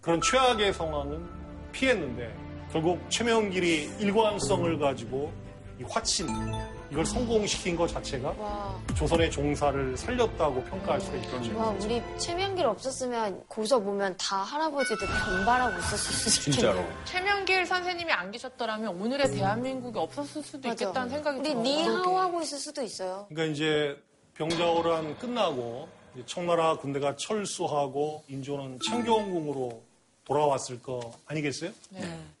[SPEAKER 7] 그런 최악의 상황은 피했는데 결국 최명길이 일관성을 가지고 이 화친 이걸 성공시킨 것 자체가 조선의 종사를 살렸다고 평가할 수가 있겠죠.
[SPEAKER 5] 와, 우리 최명길 없었으면 고서 보면 다 할아버지들 변발하고 있었을 수도 있겠네요.
[SPEAKER 2] 최명길 선생님이 안 계셨더라면 오늘의 대한민국이 없었을 수도
[SPEAKER 5] 맞아.
[SPEAKER 2] 있겠다는 생각이
[SPEAKER 5] 우리
[SPEAKER 2] 들어요.
[SPEAKER 5] 니하오 하고 있을 수도 있어요.
[SPEAKER 7] 그러니까 이제 병자호란 끝나고 청나라 군대가 철수하고 인조는 창경궁으로 돌아왔을 거 아니겠어요?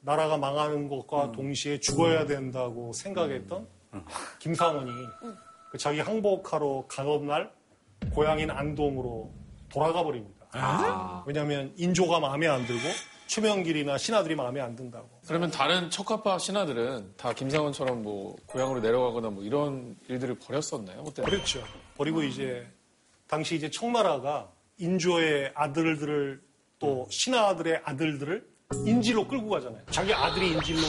[SPEAKER 7] 나라가 망하는 것과 동시에 죽어야 된다고 생각했던 김상원이 그 자기 항복하러 가던 날 고향인 안동으로 돌아가 버립니다. 왜냐하면 인조가 마음에 안 들고 최명길이나 신하들이 마음에 안 든다고.
[SPEAKER 1] 그러면 다른 척화파 신하들은 다 김상원처럼 뭐 고향으로 내려가거나 뭐 이런 일들을 벌였었나요? 그때
[SPEAKER 7] 그렇죠. 그리고 이제 당시 이제 청나라가 인조의 아들들을 또 신하들의 아들들을 인질로 끌고 가잖아요. 자기 아들이 인질로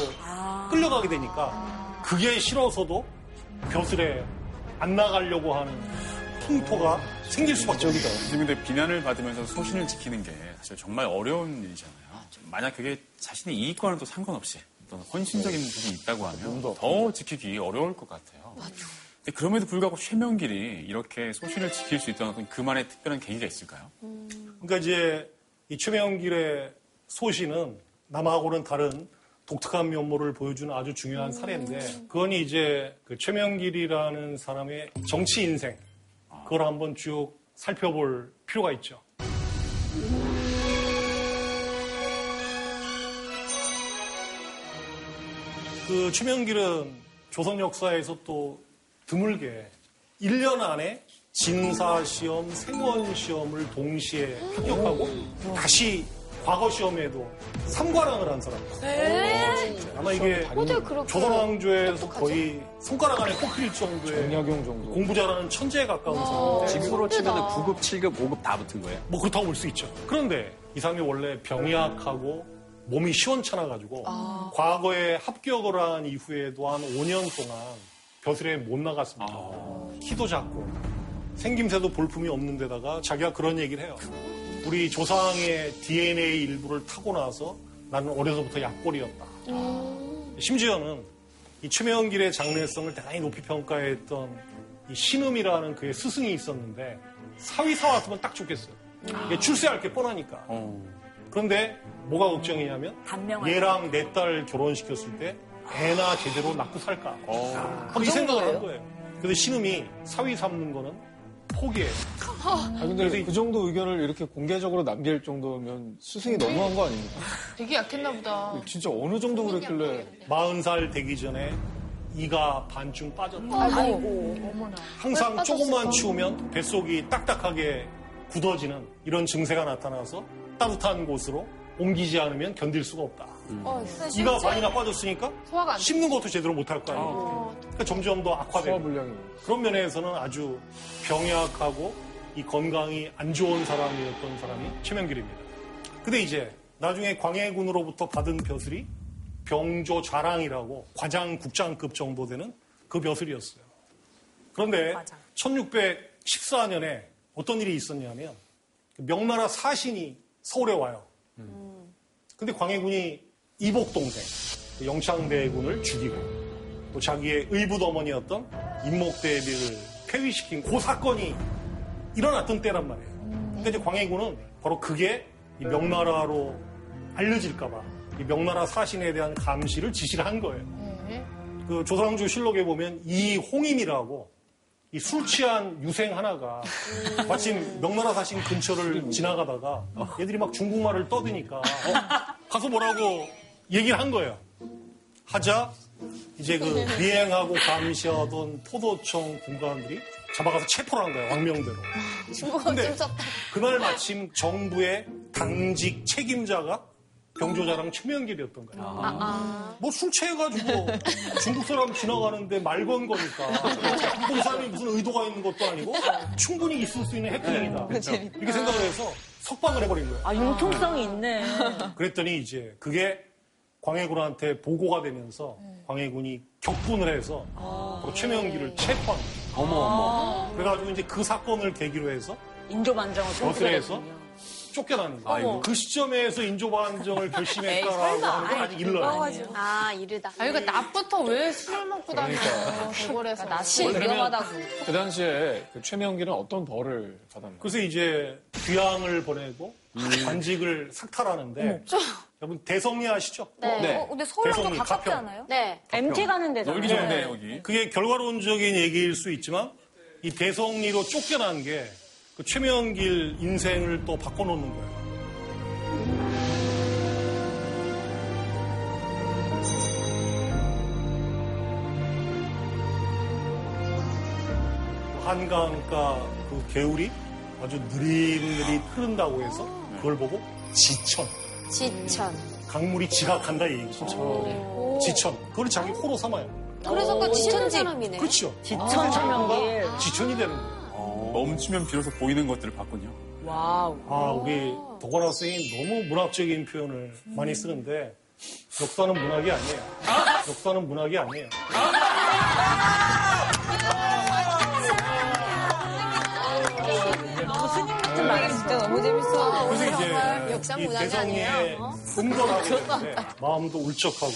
[SPEAKER 7] 끌려가게 되니까 그게 싫어서도 벼슬에 안 나가려고 하는 풍토가 생길 수밖에 없죠.
[SPEAKER 3] 지금 근데 비난을 받으면서 소신을 지키는 게 사실 정말 어려운 일이잖아요. 만약 그게 자신의 이익과는 또 상관없이 어떤 헌신적인 부분이 있다고 하면 더 지키기 어려울 것 같아요. 근데 그럼에도 불구하고 최명길이 이렇게 소신을 지킬 수 있던 어떤 그만의 특별한 계기가 있을까요?
[SPEAKER 7] 그러니까 이제 이 최명길의 소신은 남하고는 다른 독특한 면모를 보여주는 아주 중요한 사례인데 그건 이제 그 최명길이라는 사람의 정치 인생 그걸 한번 쭉 살펴볼 필요가 있죠. 그 최명길은 조선 역사에서 또 드물게 1년 안에 진사시험, 생원시험을 동시에 합격하고 다시 과거 시험에도 3과랑을 한 사람이에요. 아마 이게 조선 왕조에서 거의 손가락 안에 꼽힐 정도의
[SPEAKER 1] 정약용 정도.
[SPEAKER 7] 공부 잘하는 천재에 가까운 사람인데
[SPEAKER 6] 지금으로 치면 9급, 7급, 5급 다 붙은 거예요.
[SPEAKER 7] 뭐 그렇다고 볼 수 있죠. 그런데 이 사람이 원래 병이 약하고 몸이 시원찮아가지고 과거에 합격을 한 이후에도 한 5년 동안 벼슬에 못 나갔습니다. 키도 작고 생김새도 볼품이 없는 데다가 자기가 그런 얘기를 해요. 우리 조상의 DNA 일부를 타고 나서 나는 어려서부터 약골이었다. 심지어는 이 최명길의 장래성을 대단히 높이 평가했던 이 신음이라는 그의 스승이 있었는데 사위사 왔으면 딱 좋겠어요. 이게 출세할 게 뻔하니까. 그런데 뭐가 걱정이냐면 얘랑 내 딸 결혼시켰을 때 애나 제대로 낳고 살까. 어. 이 생각을 한 거예요. 그래서 신음이 사위 삼는 거는 포기해요.
[SPEAKER 1] 아, 근데 그 정도 의견을 이렇게 공개적으로 남길 정도면 스승이 너무한 거 아닙니까?
[SPEAKER 2] 되게 약했나 보다.
[SPEAKER 1] 진짜 어느 정도 그랬길래.
[SPEAKER 7] 40살 되기 전에 이가 반쯤 빠졌다.
[SPEAKER 2] 아이고, 어머나.
[SPEAKER 7] 항상
[SPEAKER 2] 왜
[SPEAKER 7] 조금만? 추우면 뱃속이 딱딱하게 굳어지는 이런 증세가 나타나서 따뜻한 곳으로 옮기지 않으면 견딜 수가 없다.
[SPEAKER 2] 어,
[SPEAKER 7] 이가 반이나 빠졌으니까
[SPEAKER 2] 소화가 안 돼.
[SPEAKER 7] 씹는 것도 제대로 못 할 거 아니에요. 그러니까 점점 더 악화되고
[SPEAKER 1] 소화불량이.
[SPEAKER 7] 그런 면에서는 아주 병약하고 이 건강이 안 좋은 사람이었던 사람이 최명길입니다. 근데 이제 나중에 광해군으로부터 받은 벼슬이 병조 좌랑이라고 과장 국장급 정도 되는 그 벼슬이었어요. 그런데 1614년에 어떤 일이 있었냐면 그 명나라 사신이 서울에 와요. 근데 광해군이 이복 동생 그 영창대군을 죽이고 또 자기의 의붓어머니였던 임목대비를 폐위시킨 그 사건이 일어났던 때란 말이에요. 근데 이제 광해군은 바로 그게 이 명나라로 알려질까봐 이 명나라 사신에 대한 감시를 지시를 한 거예요.
[SPEAKER 2] 네.
[SPEAKER 7] 그 조선왕조 실록에 보면 이 홍임이라고 이 술 취한 유생 하나가 마침 명나라 사신 근처를 지나가다가 얘들이 막 중국말을 떠드니까 어? 가서 뭐라고 얘기를 한 거예요. 하자 이제 그 *laughs* 미행하고 감시하던 포도청 군관들이 잡아가서 체포를 한 거예요. 왕명대로.
[SPEAKER 5] 중국어
[SPEAKER 7] 근데. 그날 마침 정부의 당직 책임자가 병조자랑 최명길이었던 거예요.
[SPEAKER 5] 아,
[SPEAKER 7] 뭐술 취해가지고 중국 사람 지나가는데 말 건 거니까 그 사람이 무슨 의도가 있는 것도 아니고 충분히 있을 수 있는 해프닝이다. 이렇게 생각을 해서 석방을 해버린 거예요.
[SPEAKER 8] 아, 융통성이 있네.
[SPEAKER 7] 그랬더니 이제 그게 광해군한테 보고가 되면서 광해군이 격분을 해서 바로 최명길을 체포한 거예요.
[SPEAKER 8] 어머, 어머.
[SPEAKER 7] 그래가지고 이제 그 사건을 계기로 해서
[SPEAKER 8] 인조반정을 펼치게
[SPEAKER 7] 쫓겨나는 거예요. 그 시점에서 인조반정을 결심했다라고 하는 건 아직 일러요.
[SPEAKER 5] 아, 이르다.
[SPEAKER 2] 아, 그러니까 낮부터 왜 술을 먹고 다녀? 대궐에서.
[SPEAKER 4] 낯이
[SPEAKER 1] 그러면
[SPEAKER 4] 위험하다고.
[SPEAKER 1] 그 당시에 그 최명기는 어떤 벌을 받았나요?
[SPEAKER 7] 그래서 이제 귀양을 보내고 관직을 삭탈하는데 여러분 대성리 아시죠?
[SPEAKER 5] 네.
[SPEAKER 4] 어, 근데 서울랑 좀 가깝지
[SPEAKER 7] 가평.
[SPEAKER 4] 않아요?
[SPEAKER 5] 네.
[SPEAKER 8] MT 가는 데잖아요.
[SPEAKER 3] 놀기 좋은데 여기.
[SPEAKER 7] 그게 결과론적인 얘기일 수 있지만 이 대성리로 쫓겨난 게 그 최명길 인생을 또 바꿔놓는 거예요. 한강가 그 개울이 아주 느릿느릿 흐른다고 해서 그걸 보고 지천,
[SPEAKER 5] 지천.
[SPEAKER 7] 강물이 지각한다 이 얘기죠. 지천. 그걸 자기 호로 삼아요.
[SPEAKER 5] 그래서 그 지천 사람이네.
[SPEAKER 7] 그렇죠.
[SPEAKER 8] 지천 최명길.
[SPEAKER 7] 자기가 지천이 되는 거예요.
[SPEAKER 3] 멈추면 비로소 보이는 것들을 봤군요.
[SPEAKER 8] Wow.
[SPEAKER 7] 아, 우리 도건학 선생님이 너무 문학적인 표현을 많이 쓰는데 역사는 문학이 아니에요. 역사는 문학이 아니에요.
[SPEAKER 8] 너 이
[SPEAKER 5] 문학이
[SPEAKER 7] 대성리에
[SPEAKER 5] 아니에요? 어?
[SPEAKER 7] 흥건하게 되는데 마음도 울적하고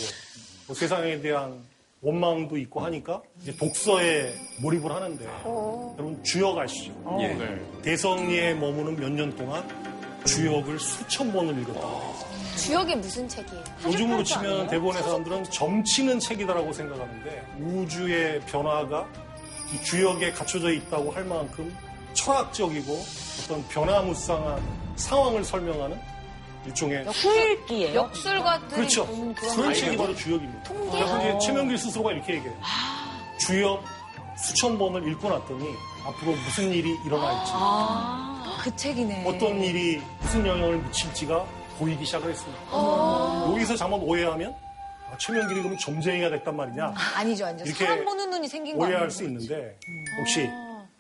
[SPEAKER 7] 뭐 세상에 대한 원망도 있고 하니까 이제 독서에 몰입을 하는데 여러분 주역 아시죠?
[SPEAKER 3] 예.
[SPEAKER 1] 네.
[SPEAKER 7] 대성리에 머무는 몇 년 동안 주역을 수천 번을 읽었다.
[SPEAKER 5] 주역이 무슨 책이에요?
[SPEAKER 7] 요즘으로 치면 대부분의 사람들은 점치는 책이다라고 생각하는데 우주의 변화가 이 주역에 갖춰져 있다고 할 만큼 철학적이고 어떤 변화무쌍한 상황을 설명하는 일종의
[SPEAKER 8] 후일기예요.
[SPEAKER 4] 역술가들이
[SPEAKER 7] 그렇죠.
[SPEAKER 4] 보는 그런
[SPEAKER 7] 그런
[SPEAKER 4] 아이디어.
[SPEAKER 7] 책이 바로 주역입니다. 그래서 이제 최명길 스스로가 이렇게 얘기해요. 주역 수천 번을 읽고 났더니 앞으로 무슨 일이 일어날지
[SPEAKER 4] 아, 그 책이네.
[SPEAKER 7] 어떤 일이 무슨 영향을 미칠지가 보이기 시작을 했습니다. 여기서 잘못 오해하면 아, 최명길이 그럼 점쟁이가 됐단 말이냐
[SPEAKER 4] 아니죠, 아니죠.
[SPEAKER 7] 이렇게
[SPEAKER 4] 사람 보는 눈이 생긴 거 아니에요?
[SPEAKER 7] 오해할 수 있는데 혹시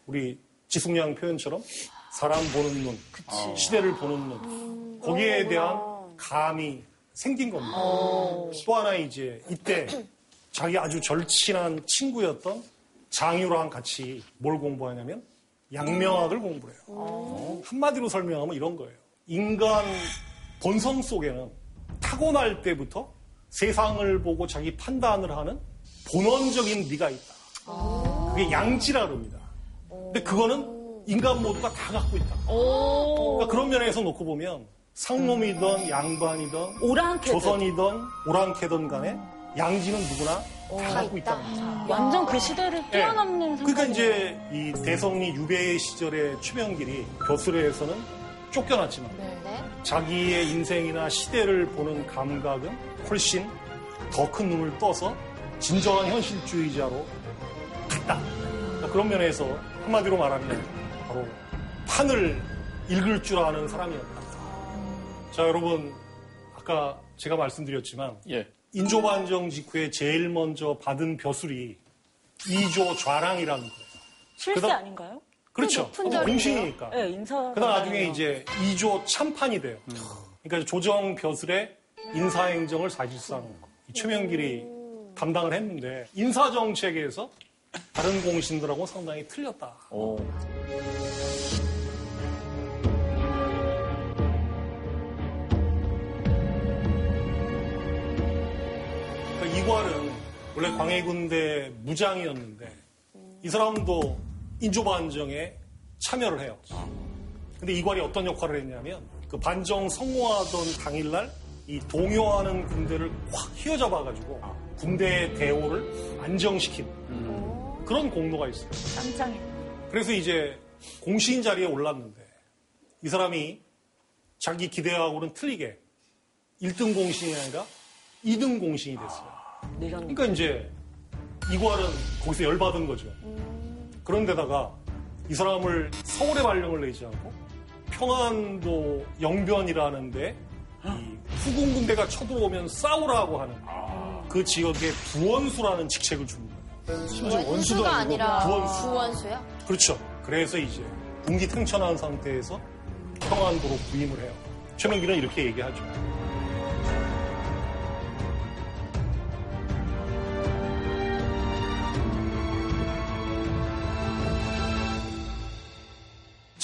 [SPEAKER 7] 우리 지숙양 표현처럼 사람 보는 눈, 시대를 보는 눈 거기에 대한 감이 생긴 겁니다. 또 하나 이제 이때 자기 아주 절친한 친구였던 장유랑 같이 뭘 공부하냐면 양명학을 공부를 해요. 한마디로 설명하면 이런 거예요. 인간 본성 속에는 타고날 때부터 세상을 보고 자기 판단을 하는 본원적인 미가 있다. 그게 양지라 그럽니다. 근데 그거는 인간 모두가 다 갖고 있다. 그러니까 그런 면에서 놓고 보면 상놈이든 양반이든
[SPEAKER 8] 오랑캐든.
[SPEAKER 7] 조선이든 오랑캐든 간에 양지는 누구나 다 갖고 거죠.
[SPEAKER 8] 완전 그 시대를 뛰어넘는
[SPEAKER 7] 그러니까
[SPEAKER 8] 생각이
[SPEAKER 7] 이제 이 대성리 유배 시절의 최명길이 벼슬에서는 쫓겨났지만
[SPEAKER 5] 네.
[SPEAKER 7] 자기의 인생이나 시대를 보는 감각은 훨씬 더 큰 눈을 떠서 진정한 현실주의자로 갔다. 그러니까 그런 면에서 한마디로 말하면 판을 읽을 줄 아는 사람이었다. 자, 여러분, 아까 제가 말씀드렸지만
[SPEAKER 1] 예.
[SPEAKER 7] 인조반정 직후에 제일 먼저 받은 벼슬이 이조 좌랑이라는 거예요.
[SPEAKER 8] 실세
[SPEAKER 7] 그다음-
[SPEAKER 8] 아닌가요?
[SPEAKER 7] 그렇죠. 공신이니까.
[SPEAKER 8] 네, 인사.
[SPEAKER 7] 그다음 나중에 이제 2조 참판이 돼요. 그러니까 조정 벼슬의 인사행정을 사실상 이 최명길이 담당을 했는데 인사정책에서 다른 공신들하고 상당히 틀렸다.
[SPEAKER 1] 오.
[SPEAKER 7] 이괄은 원래 광해군대 무장이었는데 이 사람도 인조반정에 참여를 해요. 근데 이괄이 어떤 역할을 했냐면 그 반정 성공하던 당일날 이 동요하는 군대를 확 휘어잡아가지고 군대의 대오를 안정시킨 그런 공로가 있어요.
[SPEAKER 8] 짱짱해.
[SPEAKER 7] 그래서 이제 공신 자리에 올랐는데 이 사람이 자기 기대하고는 틀리게 1등 공신이 아니라 2등 공신이 됐어요. 그러니까 이제 이괄은 거기서 열받은 거죠. 그런데다가 이 사람을 서울에 발령을 내지 않고 평안도 영변이라는데 이 후군 군대가 쳐들어오면 싸우라고 하는 그 지역의 부원수라는 직책을 줍니다. 심지어 원수도
[SPEAKER 5] 원수가
[SPEAKER 7] 아니고
[SPEAKER 5] 아니라
[SPEAKER 7] 부원수.
[SPEAKER 5] 부원수요?
[SPEAKER 7] 그렇죠. 그래서 이제 군기 탱천한 상태에서 평안도로 부임을 해요. 최명기는 이렇게 얘기하죠.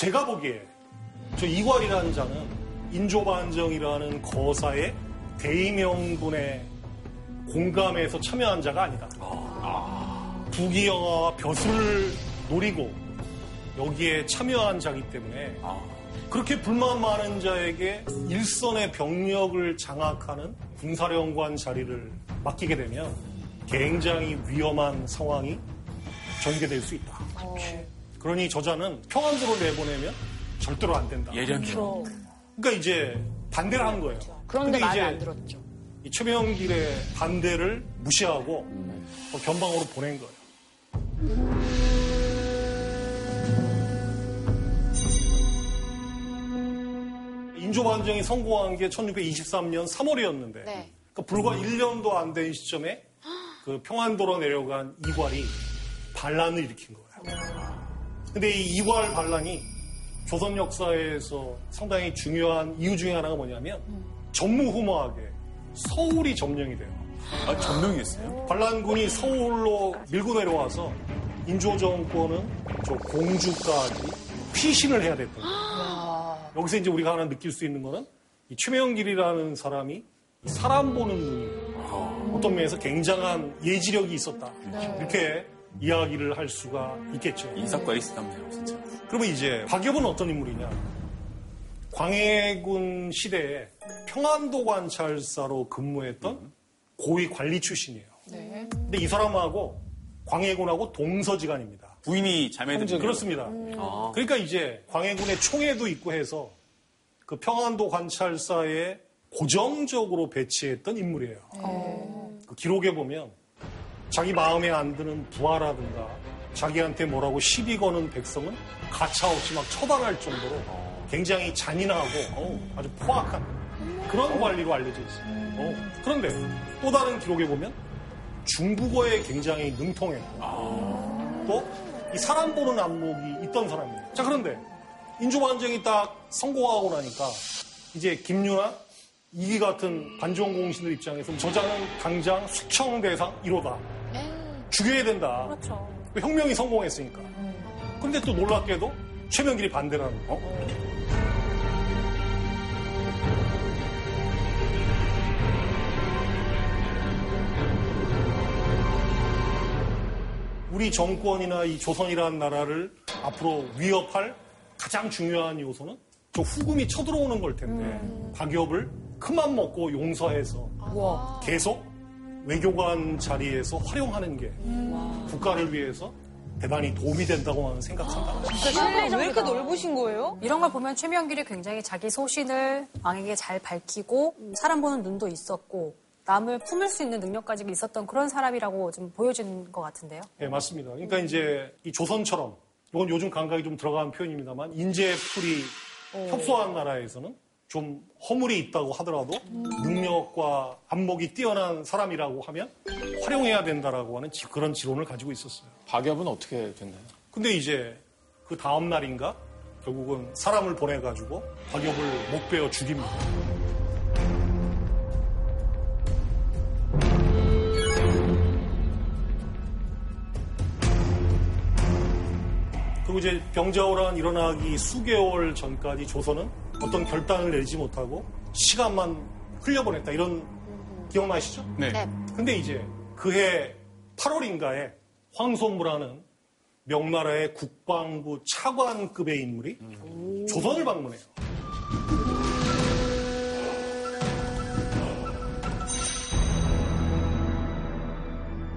[SPEAKER 7] 제가 보기에 저 이괄이라는 자는 인조반정이라는 거사의 대의명분에 공감해서 참여한 자가 아니다. 부귀영화와 벼슬을 노리고 여기에 참여한 자기 때문에 그렇게 불만 많은 자에게 일선의 병력을 장악하는 군사령관 자리를 맡기게 되면 굉장히 위험한 상황이 전개될 수 있다. 그 러니 저자는 평안도로 내보내면 절대로 안 된다.
[SPEAKER 3] 예령이요.
[SPEAKER 7] 그러니까 이제 반대를 한 거예요.
[SPEAKER 14] 그런데
[SPEAKER 7] 근데
[SPEAKER 14] 말을
[SPEAKER 7] 이제
[SPEAKER 14] 안 들었죠.
[SPEAKER 7] 이 최명길의 반대를 무시하고 어, 변방으로 보낸 거예요. 인조반정이 성공한 게 1623년 3월이었는데
[SPEAKER 2] 네.
[SPEAKER 7] 그러니까 불과 1년도 안 된 시점에 그 평안도로 내려간 이괄이 반란을 일으킨 거예요. 근데 이 이괄 반란이 조선 역사에서 상당히 중요한 이유 중에 하나가 뭐냐면 전무후무하게 서울이 점령이 돼요.
[SPEAKER 3] 아, 점령했어요?
[SPEAKER 7] 반란군이 서울로 밀고 내려와서 인조 정권은 저 공주까지 피신을 해야 됐던 거예요. 여기서 이제 우리가 하나 느낄 수 있는 거는 이 최명길이라는 사람이 이 사람 보는 눈이 어떤 면에서 굉장한 예지력이 있었다. 이렇게 이야기를 할 수가 있겠죠.
[SPEAKER 3] 인사과 에이스답네요, 진짜.
[SPEAKER 7] 그러면 이제 박엽은 어떤 인물이냐? 광해군 시대에 평안도 관찰사로 근무했던 고위 관리 출신이에요.
[SPEAKER 2] 네.
[SPEAKER 7] 근데 이 사람하고 광해군하고 동서지간입니다.
[SPEAKER 3] 부인이 자매들
[SPEAKER 7] 그렇습니다.
[SPEAKER 3] 아.
[SPEAKER 7] 그러니까 이제 광해군의 총애도 있고 해서 그 평안도 관찰사에 고정적으로 배치했던 인물이에요. 그 기록에 보면 자기 마음에 안 드는 부하라든가 자기한테 뭐라고 시비 거는 백성은 가차없이 막 처단할 정도로 굉장히 잔인하고 아주 포악한 그런 관리로 알려져 있어요. 어. 그런데 또 다른 기록에 보면 중국어에 굉장히 능통했고 또 이 사람 보는 안목이 있던 사람이에요. 자 그런데 인조반정이 딱 성공하고 나니까 이제 김유나 이기 같은 반정 공신들 입장에서 저자는 당장 숙청 대상 1호다. 죽여야 된다.
[SPEAKER 12] 그렇죠.
[SPEAKER 7] 혁명이 성공했으니까. 근데 또 놀랍게도 최명길이 반대라는 거. 우리 정권이나 이 조선이라는 나라를 앞으로 위협할 가장 중요한 요소는 저 후금이 쳐들어오는 걸 텐데 박엽을 큰맘 먹고 용서해서 계속 외교관 자리에서 활용하는 게 국가를 위해서 대단히 도움이 된다고 하는 생각한다.
[SPEAKER 8] 왜 이렇게 넓으신 거예요?
[SPEAKER 12] 이런 걸 보면 최명길이 굉장히 자기 소신을 왕에게 잘 밝히고 사람 보는 눈도 있었고 남을 품을 수 있는 능력까지 있었던 그런 사람이라고 좀 보여지는 것 같은데요.
[SPEAKER 7] 네, 맞습니다. 그러니까 이제 이 조선처럼 이건 요즘 감각이 좀 들어가는 표현입니다만 인재 풀이 협소한 나라에서는 좀 허물이 있다고 하더라도 능력과 안목이 뛰어난 사람이라고 하면 활용해야 된다라고 하는 지- 그런 지론을 가지고 있었어요.
[SPEAKER 1] 박엽은 어떻게 됐나요?
[SPEAKER 7] 근데 이제 그 다음 날인가 결국은 사람을 보내가지고 박엽을 목 베어 죽입니다. 그리고 이제 병자호란 일어나기 수개월 전까지 조선은 어떤 결단을 내지 못하고 시간만 흘려보냈다 이런 기억나시죠?
[SPEAKER 3] 네.
[SPEAKER 7] 근데 이제 그해 8월인가에 황소무라는 명나라의 국방부 차관급의 인물이 조선을 방문해요.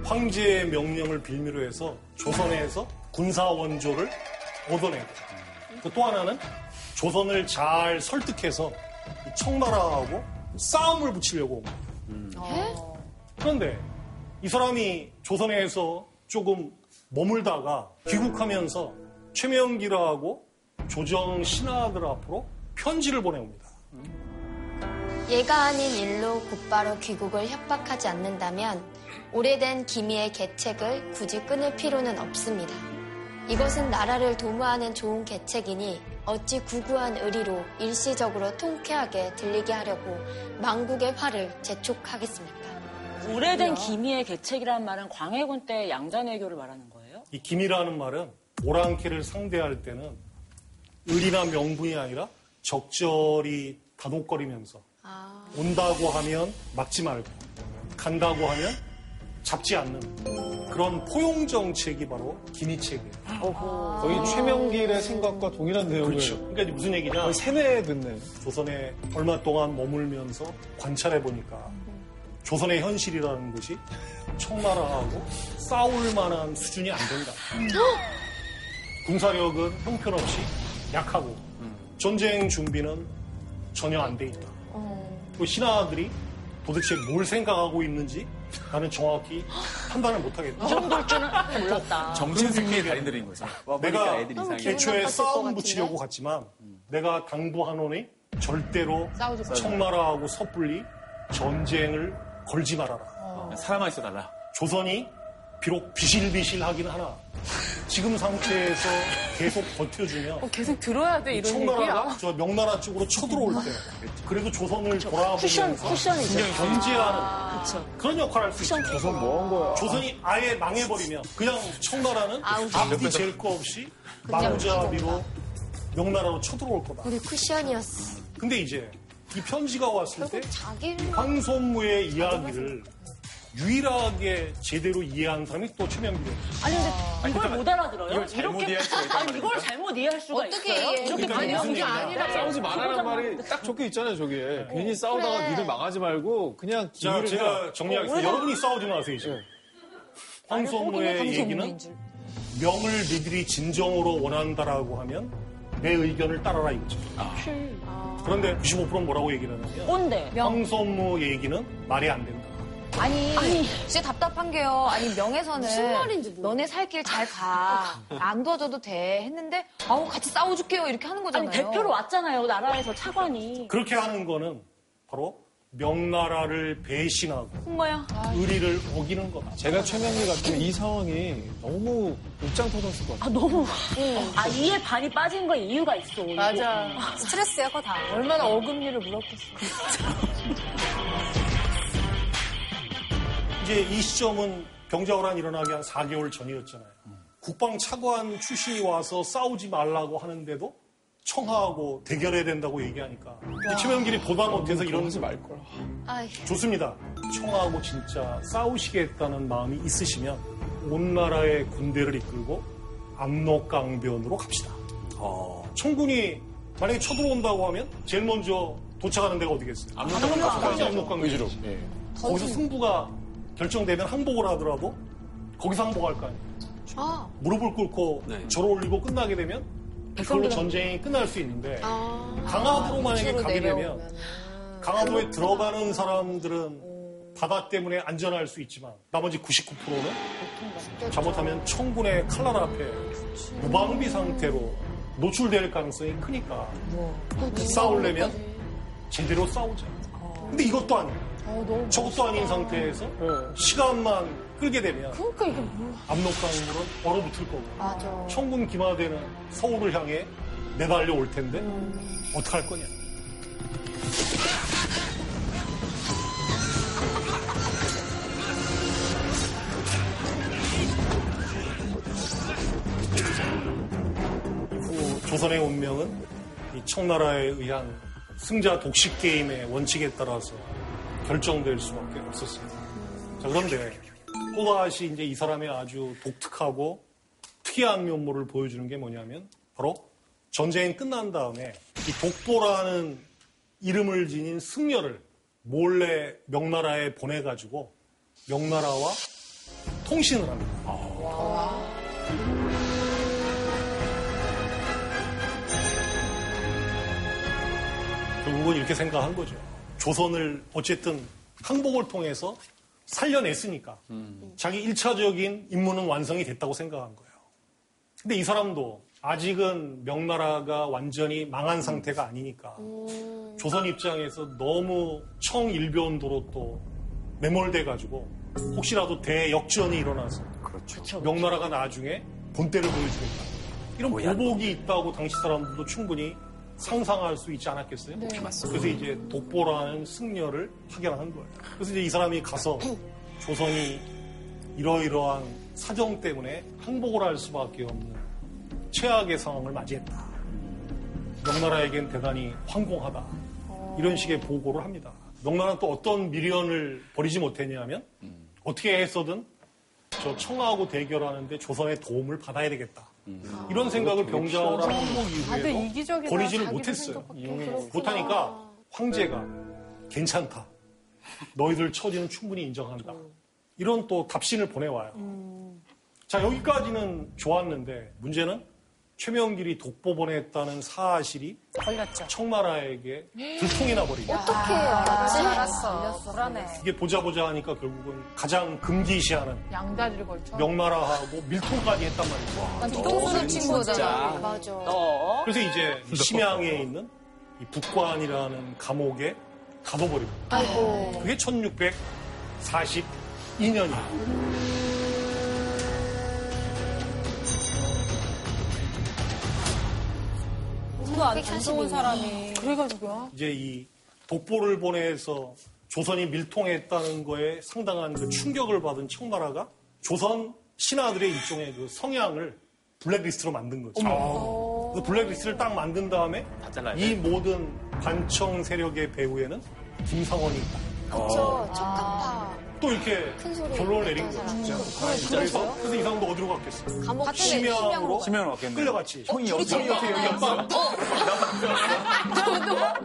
[SPEAKER 7] 황제의 명령을 빌미로 해서 조선에서 군사 원조를 얻어내고 그또 하나는 조선을 잘 설득해서 이 청나라하고 싸움을 붙이려고 온 거예요. 그런데 이 사람이 조선에서 조금 머물다가 귀국하면서 최명기라하고 조정 신하들 앞으로 편지를 보내옵니다.
[SPEAKER 5] 예가 아닌 일로 곧바로 귀국을 협박하지 않는다면 오래된 기미의 계책을 굳이 끊을 필요는 없습니다. 이것은 나라를 도모하는 좋은 계책이니 어찌 구구한 의리로 일시적으로 통쾌하게 들리게 하려고 망국의 화를 재촉하겠습니까?
[SPEAKER 14] 오래된 기미의 계책이라는 말은 광해군 때 양자내교를 말하는 거예요?
[SPEAKER 7] 이 김이라는 말은 오랑캐를 상대할 때는 의리나 명분이 아니라 적절히 다독거리면서
[SPEAKER 5] 아.
[SPEAKER 7] 온다고 하면 막지 말고 간다고 하면 잡지 않는 그런 포용 정책이 바로 기니책이에요.
[SPEAKER 1] 거의 최명길의 생각과 동일한 내용을
[SPEAKER 7] 그렇죠. 그러니까 무슨 얘기냐?
[SPEAKER 1] 거의 세뇌에 듣네.
[SPEAKER 7] 조선에 얼마 동안 머물면서 관찰해 보니까 조선의 현실이라는 것이 청나라하고 싸울 만한 수준이 안 된다. 군사력은 형편없이 약하고 전쟁 준비는 전혀 안 돼 있다. 그 신하들이 도대체 뭘 생각하고 있는지 나는 정확히 판단을 못 하겠다.
[SPEAKER 14] 이 정도일 줄은 *laughs* 몰랐다.
[SPEAKER 3] 정신 승리의 달인들인 거죠.
[SPEAKER 7] 내가
[SPEAKER 6] 애들이 이상해.
[SPEAKER 7] 애초에 싸움 붙이려고 갔지만 내가 당부하노니 절대로
[SPEAKER 2] 싸우지 말라.
[SPEAKER 7] 청나라하고 섣불리 전쟁을 걸지 말아라.
[SPEAKER 3] 어. 살아만 있어달라.
[SPEAKER 7] 조선이 비록 비실비실하긴 하나 지금 상태에서 계속 버텨주면
[SPEAKER 2] 어, 계속 들어야 돼 이런
[SPEAKER 7] 청나라가
[SPEAKER 2] 얘기야.
[SPEAKER 7] 저 명나라 쪽으로 쳐들어올 때 그래도 조선을 돌아보면서
[SPEAKER 14] 쿠션.
[SPEAKER 7] 그냥 견제하는
[SPEAKER 14] 그쵸.
[SPEAKER 7] 그런 역할을 할 수 있죠.
[SPEAKER 1] 조선 뭐한 거야?
[SPEAKER 7] 조선이 아예 망해버리면 그냥 청나라는 앞뒤 잴 거 없이 마구잡이로 명나라로 쳐들어올 거다.
[SPEAKER 5] 우리 쿠션이었어.
[SPEAKER 7] 근데 이제 이 편지가 왔을 때
[SPEAKER 5] 자기를
[SPEAKER 7] 황소무의 이야기를 유일하게 제대로 이해한 사람이 또 최명길이에요.
[SPEAKER 14] 아니 근데 이걸 못 알아들어요?
[SPEAKER 3] 이걸 잘못 이해할 수가 있단
[SPEAKER 14] 아니 이걸 잘못 이해할 수가
[SPEAKER 4] 어떻게
[SPEAKER 14] 있어요?
[SPEAKER 4] 이해해?
[SPEAKER 14] 이렇게
[SPEAKER 7] 그러니까
[SPEAKER 2] 아니 그게 아니라
[SPEAKER 1] 싸우지 말라는 말이 딱 적혀 있잖아요, 저기에. 괜히 싸우다가
[SPEAKER 4] 그래.
[SPEAKER 1] 니들 망하지 말고 그냥
[SPEAKER 7] 자,
[SPEAKER 1] 기회를
[SPEAKER 7] 제가 정리하겠습니다. 여러분이 싸우지 마세요, 이제. 황소무의 얘기는 명을 니들이 진정으로 원한다라고 하면 내 의견을 따라라 이거죠. 그런데 95%는 뭐라고 얘기를 하냐면
[SPEAKER 14] 꼰대.
[SPEAKER 7] 황소무 얘기는 말이 안 된다.
[SPEAKER 4] 아니, 진짜 답답한 게요. 아니, 명에서는
[SPEAKER 5] 무슨 말인지.
[SPEAKER 4] 너네 살 길 잘 가. 안 도와줘도 돼. 했는데, 아우, 같이 싸워줄게요. 이렇게 하는 거잖아요.
[SPEAKER 14] 아니 대표로 왔잖아요 나라에서 차관이.
[SPEAKER 7] 그렇게 하는 거는 바로 명나라를 배신하고
[SPEAKER 14] 홍거야.
[SPEAKER 7] 의리를 어기는 거다.
[SPEAKER 1] 제가 최명길 같으면 이 상황이 너무 옷장 터졌을 것 같아요.
[SPEAKER 14] 아 너무. 아 이에 반이 빠진 거에 이유가 있어.
[SPEAKER 2] 맞아.
[SPEAKER 12] 스트레스야, 그거 다.
[SPEAKER 2] 얼마나 어금니를 물었겠어. *laughs*
[SPEAKER 7] 이제 이 시점은 병자호란 일어나기 한 4개월 전이었잖아요. 국방 차관 출신이 와서 싸우지 말라고 하는데도 청하하고 대결해야 된다고 얘기하니까 최명길이 보다 못해서 이런
[SPEAKER 1] 하지 말걸.
[SPEAKER 7] 좋습니다. 청하고 진짜 싸우시겠다는 마음이 있으시면 온 나라의 군대를 이끌고 압록강변으로 갑시다. 청군이 만약에 쳐들어온다고 하면 제일 먼저 도착하는 데가 어디겠어요? 압록강 위주로.
[SPEAKER 1] 예.
[SPEAKER 7] 거기서 승부가 결정되면 항복을 하더라도 거기서 항복할 거 아니에요.
[SPEAKER 5] 아,
[SPEAKER 7] 무릎을 꿇고
[SPEAKER 6] 네.
[SPEAKER 7] 절을 올리고 끝나게 되면 그걸로 전쟁이 끝날 수 있는데 강화도로 만약에 가게 되면
[SPEAKER 2] 내려오면은.
[SPEAKER 7] 강화도에 들어가는 사람들은 바다 때문에 안전할 수 있지만 나머지 99%는 잘못하면 청군의 칼날 앞에 무방비 상태로 노출될 가능성이 크니까 싸우려면 제대로 싸우자. 근데 이것도 아니에요. 저것도 아닌 상태에서 시간만 끌게 되면
[SPEAKER 2] 그러니까 이게 뭐.
[SPEAKER 7] 압록강물은 얼어붙을 거고
[SPEAKER 5] 맞아.
[SPEAKER 7] 청군 기마대는 서울을 향해 내달려 올 텐데 어떡할 거냐. 그 조선의 운명은 이 청나라에 의한 승자 독식 게임의 원칙에 따라서 결정될 수밖에 없었습니다. 자, 그런데 또다시 이제 이 사람의 아주 독특하고 특이한 면모를 보여주는 게 뭐냐면 바로 전쟁이 끝난 다음에 이 독보라는 이름을 지닌 승려를 몰래 명나라에 보내가지고 명나라와 통신을 합니다. 결국은 이렇게 생각한 거죠. 조선을 어쨌든 항복을 통해서 살려냈으니까 자기 1차적인 임무는 완성이 됐다고 생각한 거예요. 근데 이 사람도 아직은 명나라가 완전히 망한 상태가 아니니까 조선 입장에서 너무 청일변도로 또 매몰돼 가지고 혹시라도 대역전이 일어나서 명나라가 나중에 본때를 보여주겠다. 이런 보복이 있다고 당시 사람들도 충분히 상상할 수 있지 않았겠어요? 그래서 이제 독보라는 승려를 파견한 거예요. 그래서 이제 이 사람이 가서 조선이 이러이러한 사정 때문에 항복을 할 수밖에 없는 최악의 상황을 맞이했다. 명나라에겐 대단히 황공하다. 이런 식의 보고를 합니다. 명나라는 또 어떤 미련을 버리지 못했냐면 어떻게 해서든 저 청하고 대결하는데 조선의 도움을 받아야 되겠다. 이런 생각을 병자호랑 항복 이후에도
[SPEAKER 2] 이기적이다.
[SPEAKER 7] 버리지를 못했어요. 못하니까 황제가 괜찮다. 너희들 처지는 충분히 인정한다. 이런 또 답신을 보내와요. 자, 여기까지는 좋았는데 문제는 최명길이 독보본했다는 사실이
[SPEAKER 12] 걸렸죠.
[SPEAKER 7] 청나라에게 들통이 나 버리죠.
[SPEAKER 4] 어떻게 알았지?
[SPEAKER 12] 알았어. 불안해.
[SPEAKER 7] 이게 보자 보자 하니까 결국은 가장 금기시하는
[SPEAKER 2] 양다리를 걸쳐.
[SPEAKER 7] 명나라하고 밀통까지 했단 말이죠.
[SPEAKER 4] 뒤통수를 친 거잖아.
[SPEAKER 5] 맞아.
[SPEAKER 14] 너
[SPEAKER 7] 그래서 이제 이 심양에 있는 이 북관이라는 감옥에 가둬버리고
[SPEAKER 4] 아이고.
[SPEAKER 7] 그게 1642년이에요.
[SPEAKER 12] 그거 안 좋은 사람이.
[SPEAKER 2] 그래가지고요.
[SPEAKER 7] 이제 이 독보를 보내서 조선이 밀통했다는 거에 상당한 그 충격을 받은 청나라가 조선 신하들의 일종의 그 성향을 블랙리스트로 만든 거죠. 그 블랙리스트를 딱 만든 다음에
[SPEAKER 6] 잘라야
[SPEAKER 7] 이 모든 반청 세력의 배후에는 김상원이 있다.
[SPEAKER 5] 그쵸. 척학파.
[SPEAKER 7] 또 이렇게
[SPEAKER 5] 큰 소리
[SPEAKER 7] 결론을 내린 거죠.
[SPEAKER 5] 사람.
[SPEAKER 7] 진짜. 그래서, 그래서 이 사람도 어디로 갔겠어?
[SPEAKER 5] 감옥
[SPEAKER 7] 심양으로
[SPEAKER 4] 심양으로.
[SPEAKER 3] 갔겠네.
[SPEAKER 7] 끌려갔지.
[SPEAKER 6] 형이 여기
[SPEAKER 7] 형이 어떻게 여기 왔어?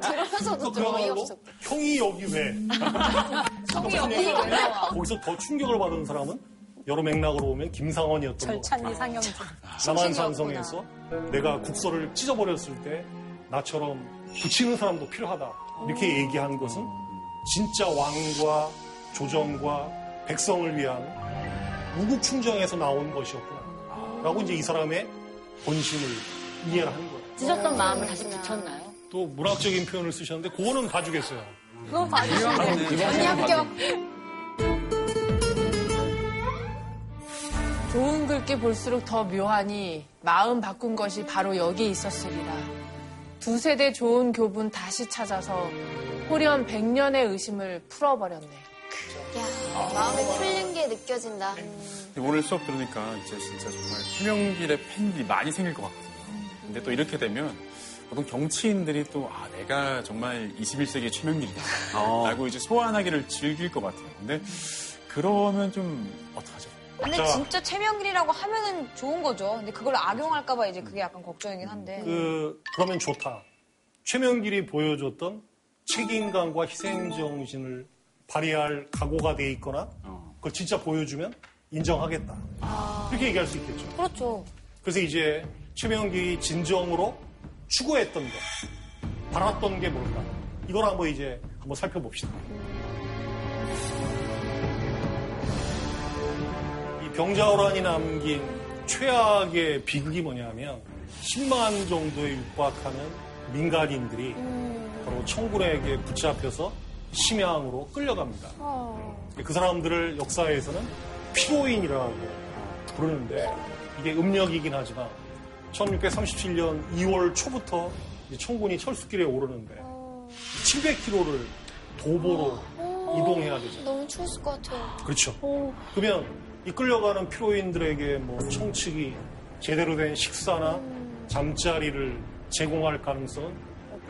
[SPEAKER 5] 들어서도 좀
[SPEAKER 7] 그야말로
[SPEAKER 5] 어이없어.
[SPEAKER 7] 형이 여기 왜? *laughs*
[SPEAKER 4] 형이 여기 왜 나와?
[SPEAKER 7] 거기서 더 충격을 받은 사람은 여러 맥락으로 보면 김상원이었던 거.
[SPEAKER 12] 절찬리 상영주.
[SPEAKER 7] 남한산성에서 내가 국서를 찢어버렸을 때 나처럼 붙이는 사람도 필요하다. 이렇게 얘기한 것은 진짜 왕과 조정과 백성을 위한 우국충정에서 나온 것이었구나. 라고 이제 이 사람의 본심을 이해를 한 거예요.
[SPEAKER 14] 찢었던 마음을 다시 붙였나요?
[SPEAKER 7] 또 문학적인 표현을 쓰셨는데 그거는 봐주겠어요.
[SPEAKER 12] 그건 봐주시네.
[SPEAKER 4] 언니 합격.
[SPEAKER 2] 좋은 글귀 볼수록 더 묘하니 마음 바꾼 것이 바로 여기 있었으리라. 두 세대 좋은 교분 다시 찾아서 호련 백년의 의심을 풀어버렸네.
[SPEAKER 5] 야, 마음에 풀린 게 느껴진다.
[SPEAKER 3] 오늘 수업 들으니까 이제 진짜 정말 최명길의 팬들이 많이 생길 것 같거든요. 근데 또 이렇게 되면 보통 정치인들이 또, 아, 내가 정말 21세기의 최명길이다. 라고 이제 소환하기를 즐길 것 같아요. 근데 그러면 좀, 어떡하죠?
[SPEAKER 4] 근데
[SPEAKER 7] 자.
[SPEAKER 4] 진짜 최명길이라고 하면은 좋은 거죠. 근데 그걸 악용할까봐 이제 그게 약간 걱정이긴 한데.
[SPEAKER 7] 그, 그러면 좋다. 최명길이 보여줬던 책임감과 희생정신을 발휘할 각오가 돼 있거나 그걸 진짜 보여주면 인정하겠다. 이렇게 얘기할 수 있겠죠.
[SPEAKER 4] 그렇죠.
[SPEAKER 7] 그래서 이제 최명길이 진정으로 추구했던 것, 바랐던 게 뭘까? 이걸 한번 이제 한번 살펴봅시다. 이 병자호란이 남긴 최악의 비극이 뭐냐면 10만 정도에 육박하는 민간인들이 바로 청군에게 붙잡혀서 심양으로 끌려갑니다. 그 사람들을 역사에서는 피로인이라고 부르는데 이게 음력이긴 하지만 1637년 2월 초부터 이제 청군이 철수길에 오르는데 700km를 도보로 이동해야 되죠.
[SPEAKER 5] 너무 추웠을 것 같아요.
[SPEAKER 7] 그렇죠. 그러면 이 끌려가는 피로인들에게 뭐 청측이 제대로 된 식사나 잠자리를 제공할 가능성은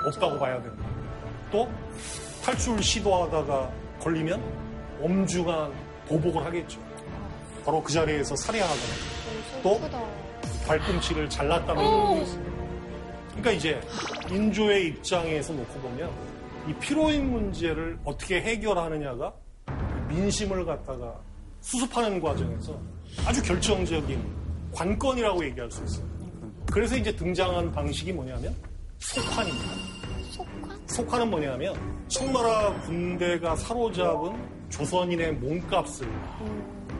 [SPEAKER 7] 없다고 봐야 됩니다. 또 탈출 시도하다가 걸리면 엄중한 보복을 하겠죠. 바로 그 자리에서 살해하거나 또 발꿈치를 잘랐다는 얘기도 있습니다. 그러니까 이제 인조의 입장에서 놓고 보면 이 피로인 문제를 어떻게 해결하느냐가 민심을 갖다가 수습하는 과정에서 아주 결정적인 관건이라고 얘기할 수 있어요. 그래서 이제 등장한 방식이 뭐냐면 속환입니다. 속환은 뭐냐면 청나라 군대가 사로잡은 조선인의 몸값을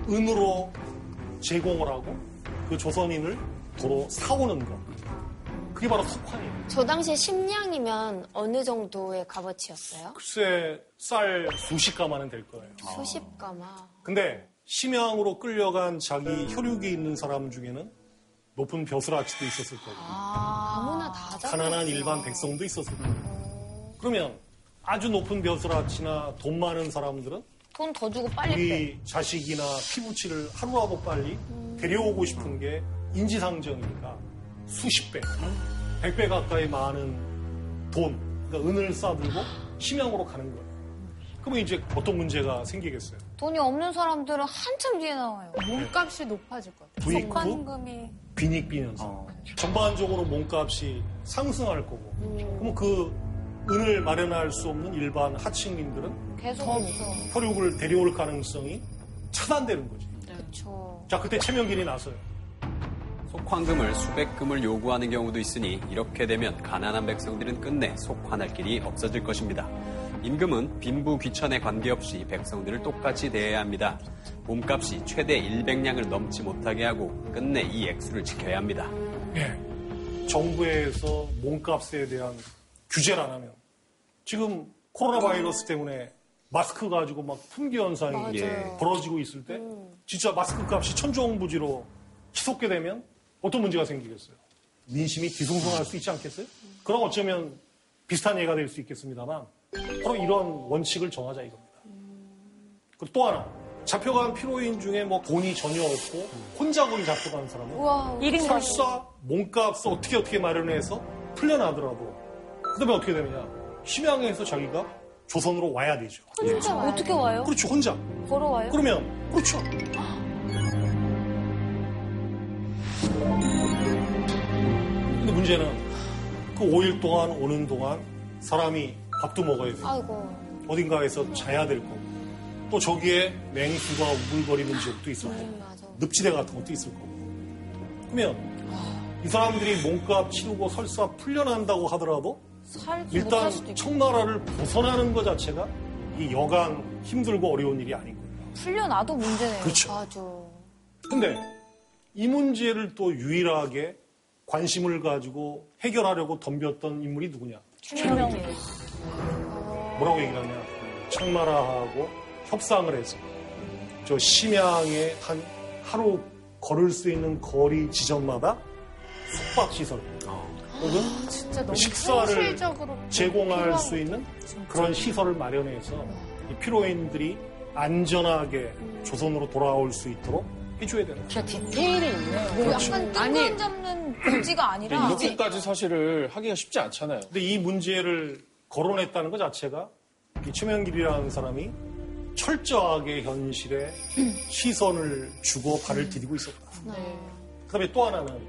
[SPEAKER 7] 은으로 제공을 하고 그 조선인을 도로 사오는 것. 그게 바로 속환이에요.
[SPEAKER 5] 저 당시에 심량이면 어느 정도의 값어치였어요?
[SPEAKER 7] 글쎄 쌀 수십 가마는 될 거예요.
[SPEAKER 5] 수십 가마.
[SPEAKER 7] 근데 심양으로 끌려간 자기 혈육이 있는 사람 중에는 높은 벼슬아치도 있었을 거고
[SPEAKER 5] 아무나 다 잡혔구나.
[SPEAKER 7] 가난한 일반 백성도 있었을 거고 그러면 아주 높은 벼슬아치나 돈 많은 사람들은
[SPEAKER 4] 돈 더 주고 빨리 빼.
[SPEAKER 7] 우리 자식이나 피부치를 하루라도 빨리 데려오고 싶은 게 인지상정이니까 수십 배, 백 배 가까이 많은 돈, 그러니까 은을 싸들고 심양으로 가는 거예요. 그러면 이제 어떤 문제가 생기겠어요?
[SPEAKER 4] 돈이 없는 사람들은 한참 뒤에 나와요.
[SPEAKER 2] 몸값이 높아질 것 같아요.
[SPEAKER 7] 부익부,
[SPEAKER 4] 속환금이
[SPEAKER 7] 빈익빈 현상. 전반적으로 몸값이 상승할 거고. 그러면 그 은을 마련할 수 없는 일반 하층민들은
[SPEAKER 4] 계속.
[SPEAKER 7] 혈육을 데려올 가능성이 차단되는 거지.
[SPEAKER 4] 그렇죠.
[SPEAKER 7] 자, 그때 최명길이 나서요.
[SPEAKER 6] 속환금을 수백금을 요구하는 경우도 있으니 이렇게 되면 가난한 백성들은 끝내 속환할 길이 없어질 것입니다. 임금은 빈부 귀천에 관계없이 백성들을 똑같이 대해야 합니다. 몸값이 최대 100냥을 넘지 못하게 하고 끝내 이 액수를 지켜야 합니다.
[SPEAKER 7] 예. 정부에서 몸값에 대한 규제를 안 하면 지금 코로나 바이러스 때문에 마스크 가지고 막 품귀 현상이
[SPEAKER 6] 맞아요.
[SPEAKER 7] 예, 벌어지고 있을 때 진짜 마스크 값이 천정부지로 치솟게 되면 어떤 문제가 생기겠어요? 민심이 뒤숭숭할 수 있지 않겠어요? 그럼 어쩌면 비슷한 예가 될 수 있겠습니다만 바로 이런 원칙을 정하자 이겁니다. 그리고 또 하나 잡혀간 피로인 중에 뭐 돈이 전혀 없고 혼자 거기 잡혀간 사람은
[SPEAKER 4] 우와,
[SPEAKER 7] 설사 몸값을 어떻게 어떻게 마련해서 풀려나더라도 그다음에 어떻게 되느냐 심양에서 자기가 조선으로 와야 되죠.
[SPEAKER 4] 혼자 와야
[SPEAKER 7] 어떻게
[SPEAKER 4] 돼요?
[SPEAKER 7] 와요? 그렇죠 혼자.
[SPEAKER 4] 걸어와요?
[SPEAKER 7] 그러면 그렇죠. 근데 문제는 그 5일 동안 오는 동안 사람이 밥도 먹어야 돼요.
[SPEAKER 4] 아이고.
[SPEAKER 7] 어딘가에서 자야 될 거고 또 저기에 맹수가 우글거리는 지역도 있을 거고 늪지대 같은 것도 있을 거고 그러면 이 사람들이 몸값 치르고 설사 풀려난다고 하더라도 일단. 청나라를 벗어나는 것 자체가 이 여간 힘들고 어려운 일이 아닌 거예요.
[SPEAKER 4] 풀려나도 문제네요.
[SPEAKER 7] 그렇죠.
[SPEAKER 4] 맞아.
[SPEAKER 7] 근데 이 문제를 또 유일하게 관심을 가지고 해결하려고 덤볐던 인물이 누구냐?
[SPEAKER 4] 최명길.
[SPEAKER 7] 뭐라고 얘기를 하냐? 청나라하고 협상을 해서 저 심양의 한 하루 걸을 수 있는 거리 지점마다 숙박 시설 혹은
[SPEAKER 2] 진짜 너무
[SPEAKER 7] 식사를
[SPEAKER 2] 현실적으로
[SPEAKER 7] 제공할 수 있는 그런 시설을 마련해서 이 피로인들이 안전하게 조선으로 돌아올 수 있도록 해줘야 된다.
[SPEAKER 14] 진짜 디테일이 있네요.
[SPEAKER 4] 뭐
[SPEAKER 7] 그렇죠.
[SPEAKER 4] 약간 뜬금 잡는 *clears throat* 복지가 아니라
[SPEAKER 1] 이렇게까지 사실을 하기가 쉽지 않잖아요.
[SPEAKER 7] 근데 이 문제를 거론했다는 것 자체가 이 최명길이라는 사람이 철저하게 현실에 시선을 주고 발을 디디고 있었다. 그다음에 또 하나는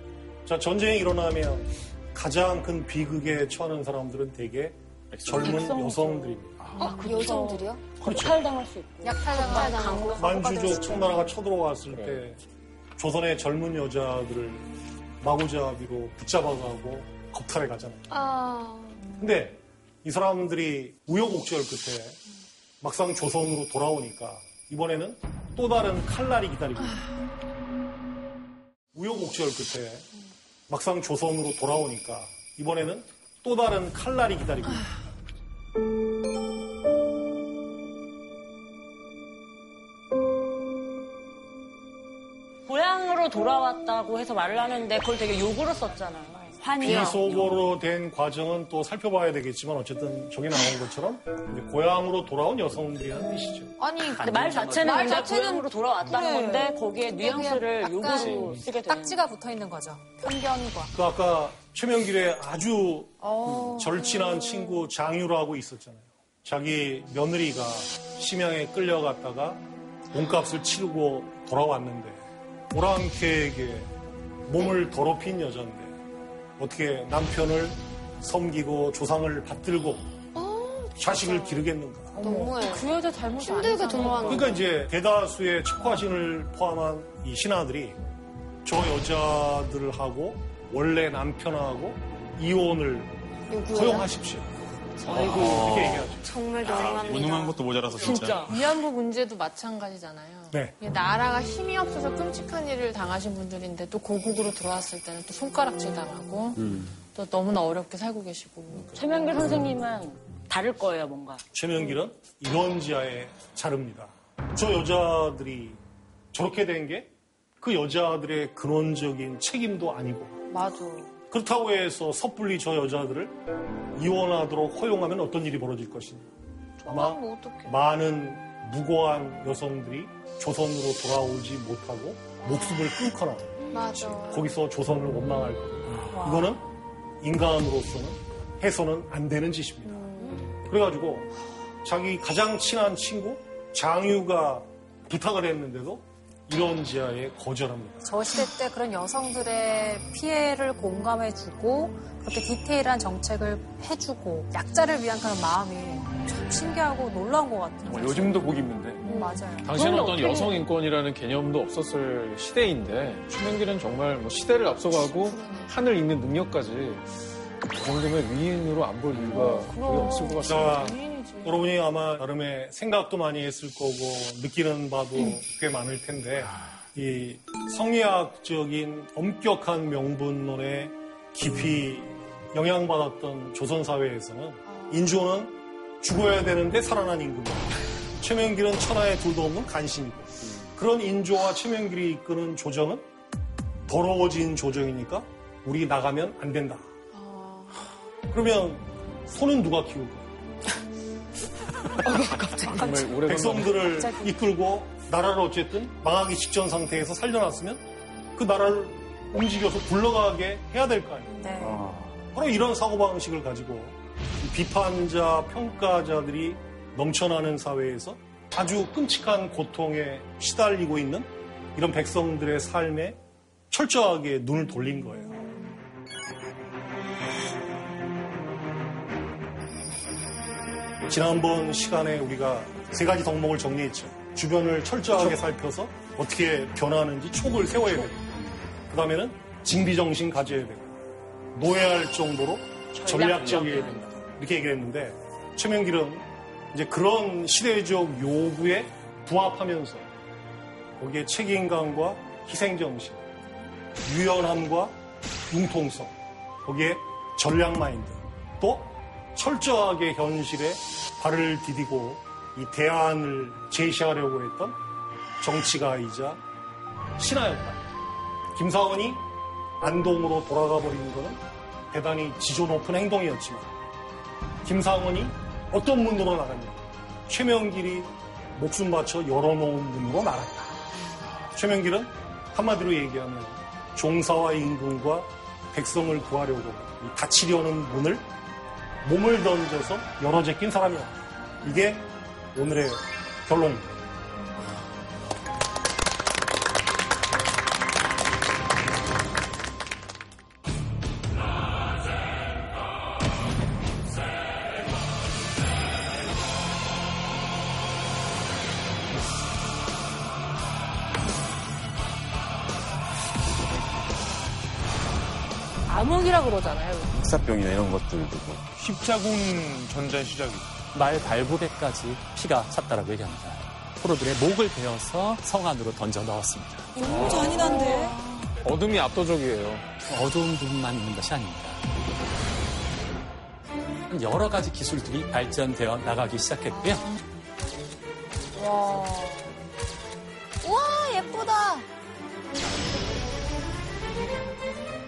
[SPEAKER 7] 자 전쟁이 일어나면 가장 큰 비극에 처하는 사람들은 대개 젊은
[SPEAKER 5] 백성.
[SPEAKER 7] 여성들입니다.
[SPEAKER 5] 어? 여성들이요?
[SPEAKER 7] 그렇죠.
[SPEAKER 14] 탈당할 수 있고.
[SPEAKER 5] 약탈당하고
[SPEAKER 7] 만주족 청나라가 쳐들어왔을 때 조선의 젊은 여자들을 마구잡이로 붙잡아가고 겁탈해 가잖아요.
[SPEAKER 5] 아.
[SPEAKER 7] 근데 이 사람들이 우여곡절 끝에 막상 조선으로 돌아오니까 이번에는 또 다른 칼날이 기다리고. 우여곡절 끝에 막상 조선으로 돌아오니까 이번에는 또 다른 칼날이 기다리고.
[SPEAKER 14] 고향으로 돌아왔다고 해서 말을 하는데 그걸 되게 욕으로 썼잖아요.
[SPEAKER 7] 비속어로 된 과정은 또 살펴봐야 되겠지만 어쨌든 저기 나온 것처럼 이제 고향으로 돌아온 여성들이라는 뜻이죠.
[SPEAKER 4] 아니
[SPEAKER 14] 근데 말 자체는
[SPEAKER 4] 말 자체는
[SPEAKER 14] 돌아왔다는
[SPEAKER 4] 그래.
[SPEAKER 14] 건데 거기에 뉘앙스를
[SPEAKER 4] 약간
[SPEAKER 14] 쓰게 되는
[SPEAKER 12] 딱지가 붙어 있는 거죠.
[SPEAKER 4] 편견과.
[SPEAKER 7] 그 아까 최명길의 아주
[SPEAKER 4] 어.
[SPEAKER 7] 절친한 친구 장유라고 있었잖아요. 자기 며느리가 심양에 끌려갔다가 몸값을 치르고 돌아왔는데 오랑캐에게 몸을 더럽힌 여자인데 어떻게 남편을 섬기고 조상을 받들고 자식을 기르겠는가.
[SPEAKER 5] 너무해.
[SPEAKER 2] 그 여자 잘못이
[SPEAKER 5] 힘들게 돌아왔는
[SPEAKER 7] 그러니까 이제 대다수의 척화신을 포함한 이 신하들이 저 여자들하고 원래 남편하고 이혼을
[SPEAKER 5] 요구해요?
[SPEAKER 7] 허용하십시오.
[SPEAKER 3] 아이고.
[SPEAKER 7] 이렇게 얘기하죠.
[SPEAKER 5] 정말
[SPEAKER 3] 야,
[SPEAKER 5] 너무합니다.
[SPEAKER 3] 무능한 것도 모자라서 진짜.
[SPEAKER 2] 위안부 문제도 마찬가지잖아요.
[SPEAKER 7] 네.
[SPEAKER 2] 나라가 힘이 없어서 끔찍한 일을 당하신 분들인데 또 고국으로 들어왔을 때는 또 손가락질 당하고 또 너무나 어렵게 살고 계시고.
[SPEAKER 14] 최명길 선생님은 다를 거예요, 뭔가.
[SPEAKER 7] 최명길은 이런 지하에 자릅니다. 저 여자들이 저렇게 된 게 그 여자들의 근원적인 책임도 아니고
[SPEAKER 4] 맞아.
[SPEAKER 7] 그렇다고 해서 섣불리 저 여자들을 이혼하도록 허용하면 어떤 일이 벌어질 것이냐. 아마
[SPEAKER 4] 뭐 어떡해.
[SPEAKER 7] 많은 무고한 여성들이 조선으로 돌아오지 못하고 목숨을 끊거나
[SPEAKER 5] 맞아.
[SPEAKER 7] 거기서 조선을 원망할 겁니다. 이거는 인간으로서는 해서는 안 되는 짓입니다. 그래가지고 자기 가장 친한 친구 장유가 부탁을 했는데도 이런 지하에 거절합니다.
[SPEAKER 12] 저 시대 때 그런 여성들의 피해를 공감해주고 그렇게 디테일한 정책을 해주고 약자를 위한 그런 마음이 참 신기하고 놀라운 것 같아요.
[SPEAKER 1] 뭐 요즘도 보기 힘든데.
[SPEAKER 12] 음, 맞아요.
[SPEAKER 1] 당시에는 어떤
[SPEAKER 12] 어떻게-
[SPEAKER 1] 여성 인권이라는 개념도 없었을 시대인데 최명길은 정말 뭐 시대를 앞서가고 하늘 잇는 능력까지 그 정도면 위인으로 안 볼 이유가 거의 없을 것
[SPEAKER 7] 자,
[SPEAKER 1] 같습니다.
[SPEAKER 7] 여러분이 아마 나름의 생각도 많이 했을 거고 느끼는 바도 꽤 많을 텐데 이 성리학적인 엄격한 명분론에 깊이 영향받았던 조선 사회에서는 인조는 죽어야 되는데 살아난 임금이고 최명길은 천하의 둘도 없는 간신이고 그런 인조와 최명길이 이끄는 조정은 더러워진 조정이니까 우리 나가면 안 된다. 그러면 손은 누가 키울까?
[SPEAKER 1] 정말
[SPEAKER 7] 백성들을 이끌고 나라를 어쨌든 망하기 직전 상태에서 살려놨으면 그 나라를 움직여서 굴러가게 해야 될 거 아니에요.
[SPEAKER 12] 네.
[SPEAKER 7] 바로 이런 사고방식을 가지고 이 비판자, 평가자들이 넘쳐나는 사회에서 아주 끔찍한 고통에 시달리고 있는 이런 백성들의 삶에 철저하게 눈을 돌린 거예요. 지난번 시간에 우리가 세 가지 덕목을 정리했죠. 주변을 철저하게 살펴서 어떻게 변하는지 촉을 세워야 되고, 그 다음에는 징비정신 가져야 되고, 노예할 정도로 전략적이어야 된다. 이렇게 얘기를 했는데, 최명길은 이제 그런 시대적 요구에 부합하면서 거기에 책임감과 희생정신, 유연함과 융통성, 거기에 전략 마인드, 또 철저하게 현실에 발을 디디고 이 대안을 제시하려고 했던 정치가이자 신하였다. 김사원이 안동으로 돌아가 버리는 것은 대단히 지조 높은 행동이었지만 김상원이 어떤 문으로 나갔냐? 최명길이 목숨 바쳐 열어놓은 문으로 나갔다. 최명길은 한마디로 얘기하면 종사와 임금과 백성을 구하려고 이 닫히려는 문을 몸을 던져서 열어 제낀 사람이야. 이게 오늘의 결론입니다.
[SPEAKER 15] 흑사병이나 이런 것들도 뭐
[SPEAKER 16] 십자군 전쟁 시작이
[SPEAKER 17] 말 발부대까지 피가 찼다라고 얘기합니다. 포로들의 목을 베어서 성 안으로 던져 넣었습니다.
[SPEAKER 8] 너무 잔인한데?
[SPEAKER 1] 어둠이 압도적이에요.
[SPEAKER 17] 어두운 부분만 있는 것이 아닙니다. 여러 가지 기술들이 발전되어 나가기 시작했고요.
[SPEAKER 4] 와. 와,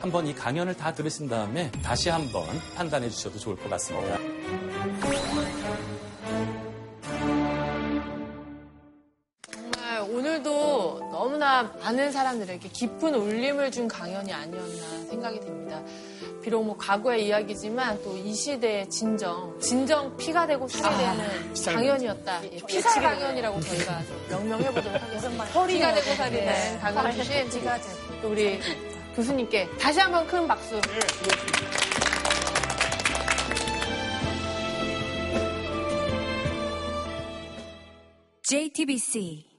[SPEAKER 17] 한번 이 강연을 다 들으신 다음에 다시 한번 판단해 주셔도 좋을 것 같습니다.
[SPEAKER 2] 정말 오늘도 너무나 많은 사람들에게 깊은 울림을 준 강연이 아니었나 생각이 됩니다. 비록 뭐 과거의 이야기지만 또 이 시대의 진정, 진정 피가 되고 살이 되는
[SPEAKER 9] 피살
[SPEAKER 2] 강연이었다. 예, 피살 강연이라고 저희가 좀 명명해보도록 하겠습니다. *laughs* 피가 되고 살이 되는
[SPEAKER 12] 네.
[SPEAKER 2] 강연 주신 또 우리 교수님께 다시 한번 큰 박수.
[SPEAKER 18] JTBC